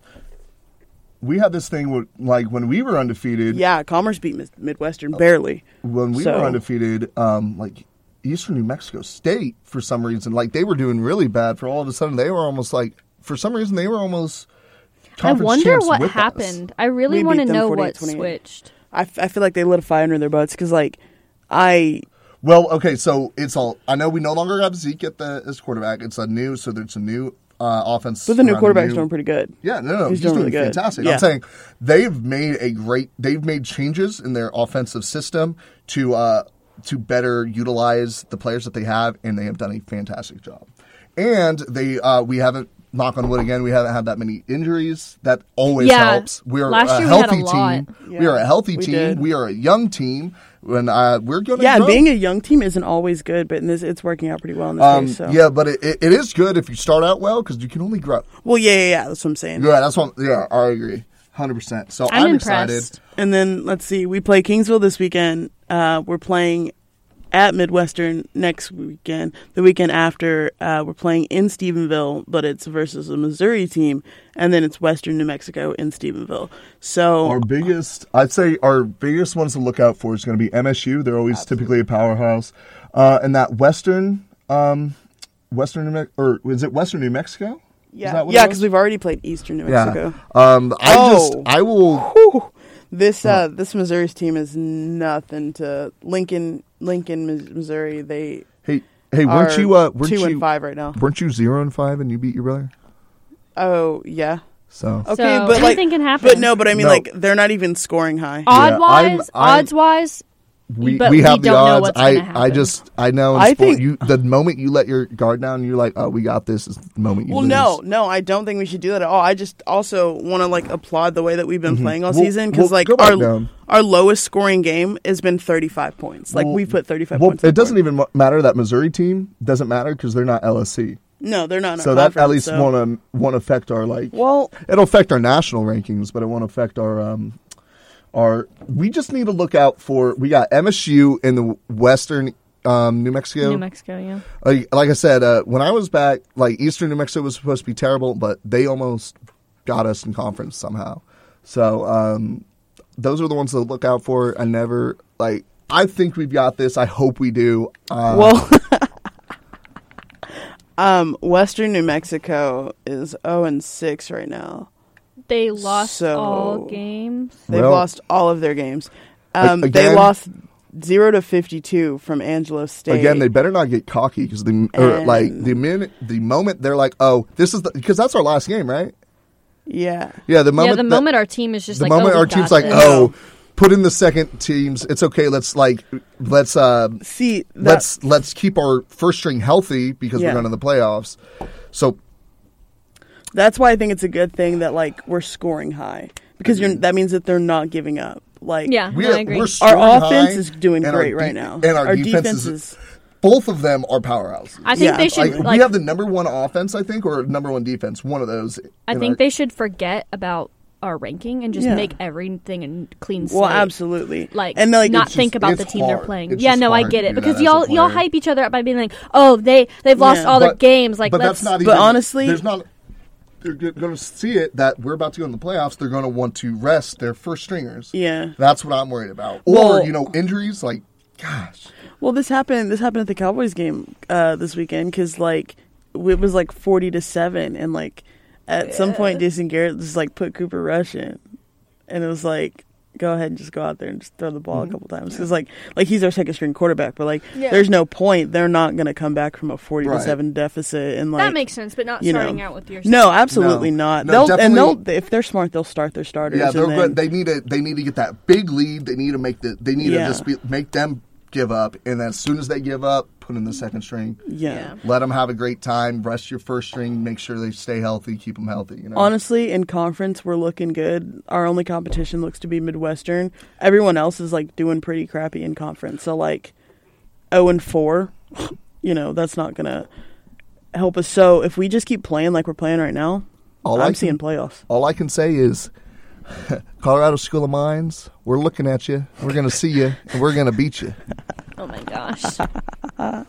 we had this thing with like when we were undefeated. yeah, Commerce beat Mid- Midwestern barely. when we So- were undefeated, um, like Eastern New Mexico State, for some reason, like they were doing really bad. For all of a sudden, they were almost like, for some reason, they were almost. I wonder champs what with us. happened. I really want to know what switched. I, f- I feel like they lit a fire under their butts because like I Well, okay, so it's all. I know we no longer have Zeke at the as quarterback. It's a new, so there's a new uh, offense. but the new around quarterback's new- doing pretty good. Yeah, no, no, He's he's, doing doing, really good. fantastic. Yeah. I'm saying they've made a great. They've made changes in their offensive system to uh, to better utilize the players that they have, and they have done a fantastic job. And they, uh, we haven't. Knock on wood again. We haven't had that many injuries. That always Yeah. helps. We're Last a year we had a healthy lot. team. Yeah, we are a healthy we team. did. We are a young team. When uh, we're going to Yeah, grow. being a young team isn't always good, but in this it's working out pretty well in this Um, case. So. Yeah, but it, it, it is good if you start out well because you can only grow. Well, yeah, yeah, yeah. That's what I'm saying. Yeah, that's what. Yeah, I agree, hundred percent. So I'm, I'm, impressed. excited. And then let's see, we play Kingsville this weekend. Uh, we're playing at Midwestern next weekend. The weekend after, uh, we're playing in Stephenville, but it's versus a Missouri team, and then it's Western New Mexico in Stephenville. So Our biggest, I'd say, our biggest ones to look out for is going to be MSU. They're always typically a powerhouse, uh, and that Western, um, Western New Me- or is it Western New Mexico? Yeah, yeah, because we've already played Eastern New Mexico. Yeah. Um, I Oh. just, I will. Whew. This uh, this Missouri's team is nothing to Lincoln. Lincoln, Missouri. They Hey, hey, weren't are you? Uh, weren't two you? and five right now. Weren't you zero and five and you beat your brother? Oh yeah. So Okay, So, but like, anything can happen. but no, but I mean, No. like, they're not even scoring high. Odd Yeah, wise, I'm- I'm- odds wise, we but we we have the don't know odds. what's I I just I know. In I sport, think- you the moment you let your guard down, you're like, oh, we got this. Is the moment you Well, lose. no, no, I don't think we should do that at all. I just also want to like applaud the way that we've been playing all Mm-hmm. Well- season because well, like our down. our lowest scoring game has been thirty five points. Like Well- we put thirty five Well, points. it doesn't board. even matter that Missouri team doesn't matter because they're not LSC. No, they're not. So that at least so- won't um, won't affect our like. Well, It'll affect our national rankings, but it won't affect our um our. We just need to look out for. We got MSU in the Western um, New Mexico. New Mexico, yeah. like, like I said, uh, when I was back, like Eastern New Mexico was supposed to be terrible, but they almost got us in conference somehow. So um, those are the ones to look out for. I never like. I think we've got this. I hope we do. Uh, well. um, Western New Mexico is zero and six right now. They lost So- all games. They've Well- lost all of their games. A- Um, they again- lost zero to fifty two from Angelo State. Again, they better not get cocky because the or And- like the minute the moment they're like, oh, this is because that's our last game, right? yeah. Yeah, the moment yeah, the that- moment our team is just the like, moment oh, we our got team's like, this. oh, put in the second teams. It's okay. Let's like let's uh See, that, let's let's keep our first string healthy because Yeah. we're going to the playoffs. So That's why I think it's a good thing that like we're scoring high because you're that means that they're not giving up. Like Yeah. we No, I are, agree. we're Our offense is doing and our great right now. and our, defense, defense is, is both of them are powerhouses. I think Yeah. they should like, like. we have the number one offense, I think, or number one defense. One of those. I think our- they should forget about our ranking and just Yeah. make everything a clean slate. well, absolutely. Like, and like not think just- about the team they're playing. It's yeah, no, I get it because y'all y'all hype each other up by being like, oh, they they've lost Yeah. all their games. Like, but let's that's not. But honestly- there's not. They're going to see it that we're about to go in the playoffs. They're going to want to rest their first stringers. Yeah. that's what I'm worried about. Or Well- you know, injuries. Like, gosh, Well, this happened. This happened at the Cowboys game uh, this weekend because like it was like forty to seven, and like at some point Jason Garrett just like put Cooper Rush in, and it was like go ahead and just go out there and just throw the ball Mhm. a couple times because like like he's our second string quarterback, but like Yeah. there's no point. They're not going to come back from a forty Right. to seven deficit and like that makes sense, but not you know. starting out with your no, absolutely No. not. No, they'll and definitely- they'll if they're smart, they'll start their starters. Yeah, they're and then, good. They need to. They need to get that big lead. They need to make the. They need Yeah. to just be, make them give up, and then as soon as they give up, put in the second string. yeah. Yeah. Let them have a great time. Rest your first string. Make sure they stay healthy. Keep them healthy. You know. Honestly, in conference, we're looking good. Our only competition looks to be Midwestern. Everyone else is like doing pretty crappy in conference. So like, zero and four, you know, that's not gonna help us. So if we just keep playing like we're playing right now, All I I'm can- seeing playoffs. All I can say is, Colorado School of Mines, we're looking at you. We're going to see you, and we're going to beat you. Oh my gosh.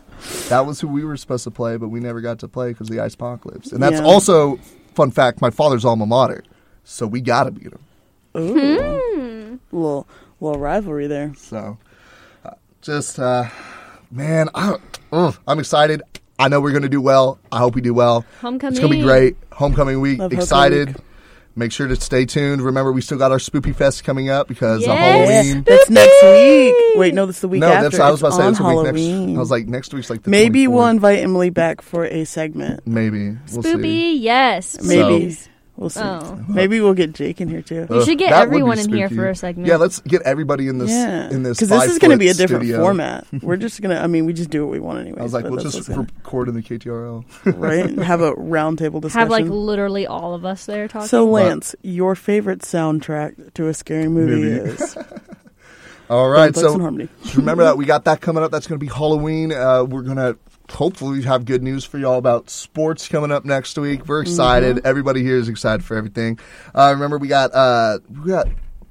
That was who we were supposed to play, but we never got to play because the ice apocalypse. And that's Yeah. also fun fact. My father's alma mater, so we got to beat him. Ooh, little little rivalry there. So, uh, just uh, man, I, ugh, I'm excited. I know we're going to do well. I hope we do well. Homecoming. It's going to be great. Homecoming week. Love homecoming excited. week. Make sure to stay tuned. Remember, we still got our Spoopy Fest coming up because of Yes. Halloween. That's next week. Wait, no, that's the week no, after. that's I was about to say on it's a week next. Halloween. I was like next week's like the Maybe we'll invite Emily back for a segment. Maybe we'll see. Spoopy, yes. Maybe please. We'll see. Oh. Maybe we'll get Jake in here too. You should get that would be everyone in here spooky. for a segment. Yeah, let's get everybody in this yeah, in this because this is going to be a five-foot different studio. format. We're just gonna. I mean, we just do what we want anyway. I was like, we'll just record in the KTRL. right and have a roundtable discussion. Have like literally all of us there talking. so, Lance, your favorite soundtrack to a scary movie, Movie. is All right, Bone Thugs and so Harmony. remember that we got that coming up. That's going to be Halloween. Uh, we're going to hopefully we have good news for y'all about sports coming up next week. We're excited. Mm-hmm. Everybody here is excited for everything. Uh, remember, we got uh, we got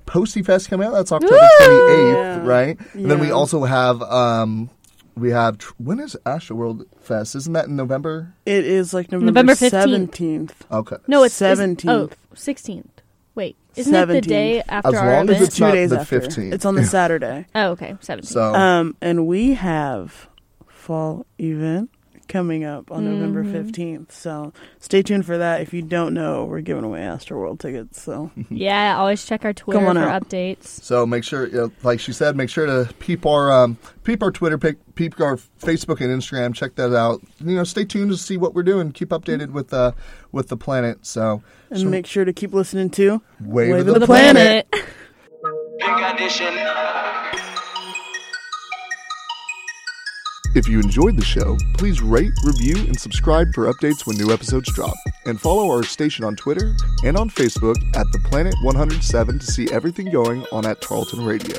Posty Fest coming out. That's October twenty eighth, Yeah. right? And then we also have um, we have when is Astro World Fest? Isn't that in November? It is like November November 15th. seventeenth. Okay. No, it's it's- 17th. Oh, 16th. Wait, isn't it the day after As our long as event? it's Two not days the after. 15th. It's on the Saturday. oh, okay, 17th. So Um, and we have fall event coming up on November Mm-hmm. 15th. So stay tuned for that. If you don't know, we're giving away Astroworld tickets. So yeah, always check our Twitter Come on for out. updates. So make sure, you know, like she said, make sure to peep our um, peep our Twitter, pic, peep our Facebook and Instagram. Check that out. You know, stay tuned to see what we're doing. Keep updated with uh with the planet. So, and so make sure to keep listening to Wave, Wave of of the, the planet. Planet. Big audition. If you enjoyed the show, please rate, review, and subscribe for updates when new episodes drop. And follow our station on Twitter and on Facebook at the Planet 107 to see everything going on at Tarleton Radio.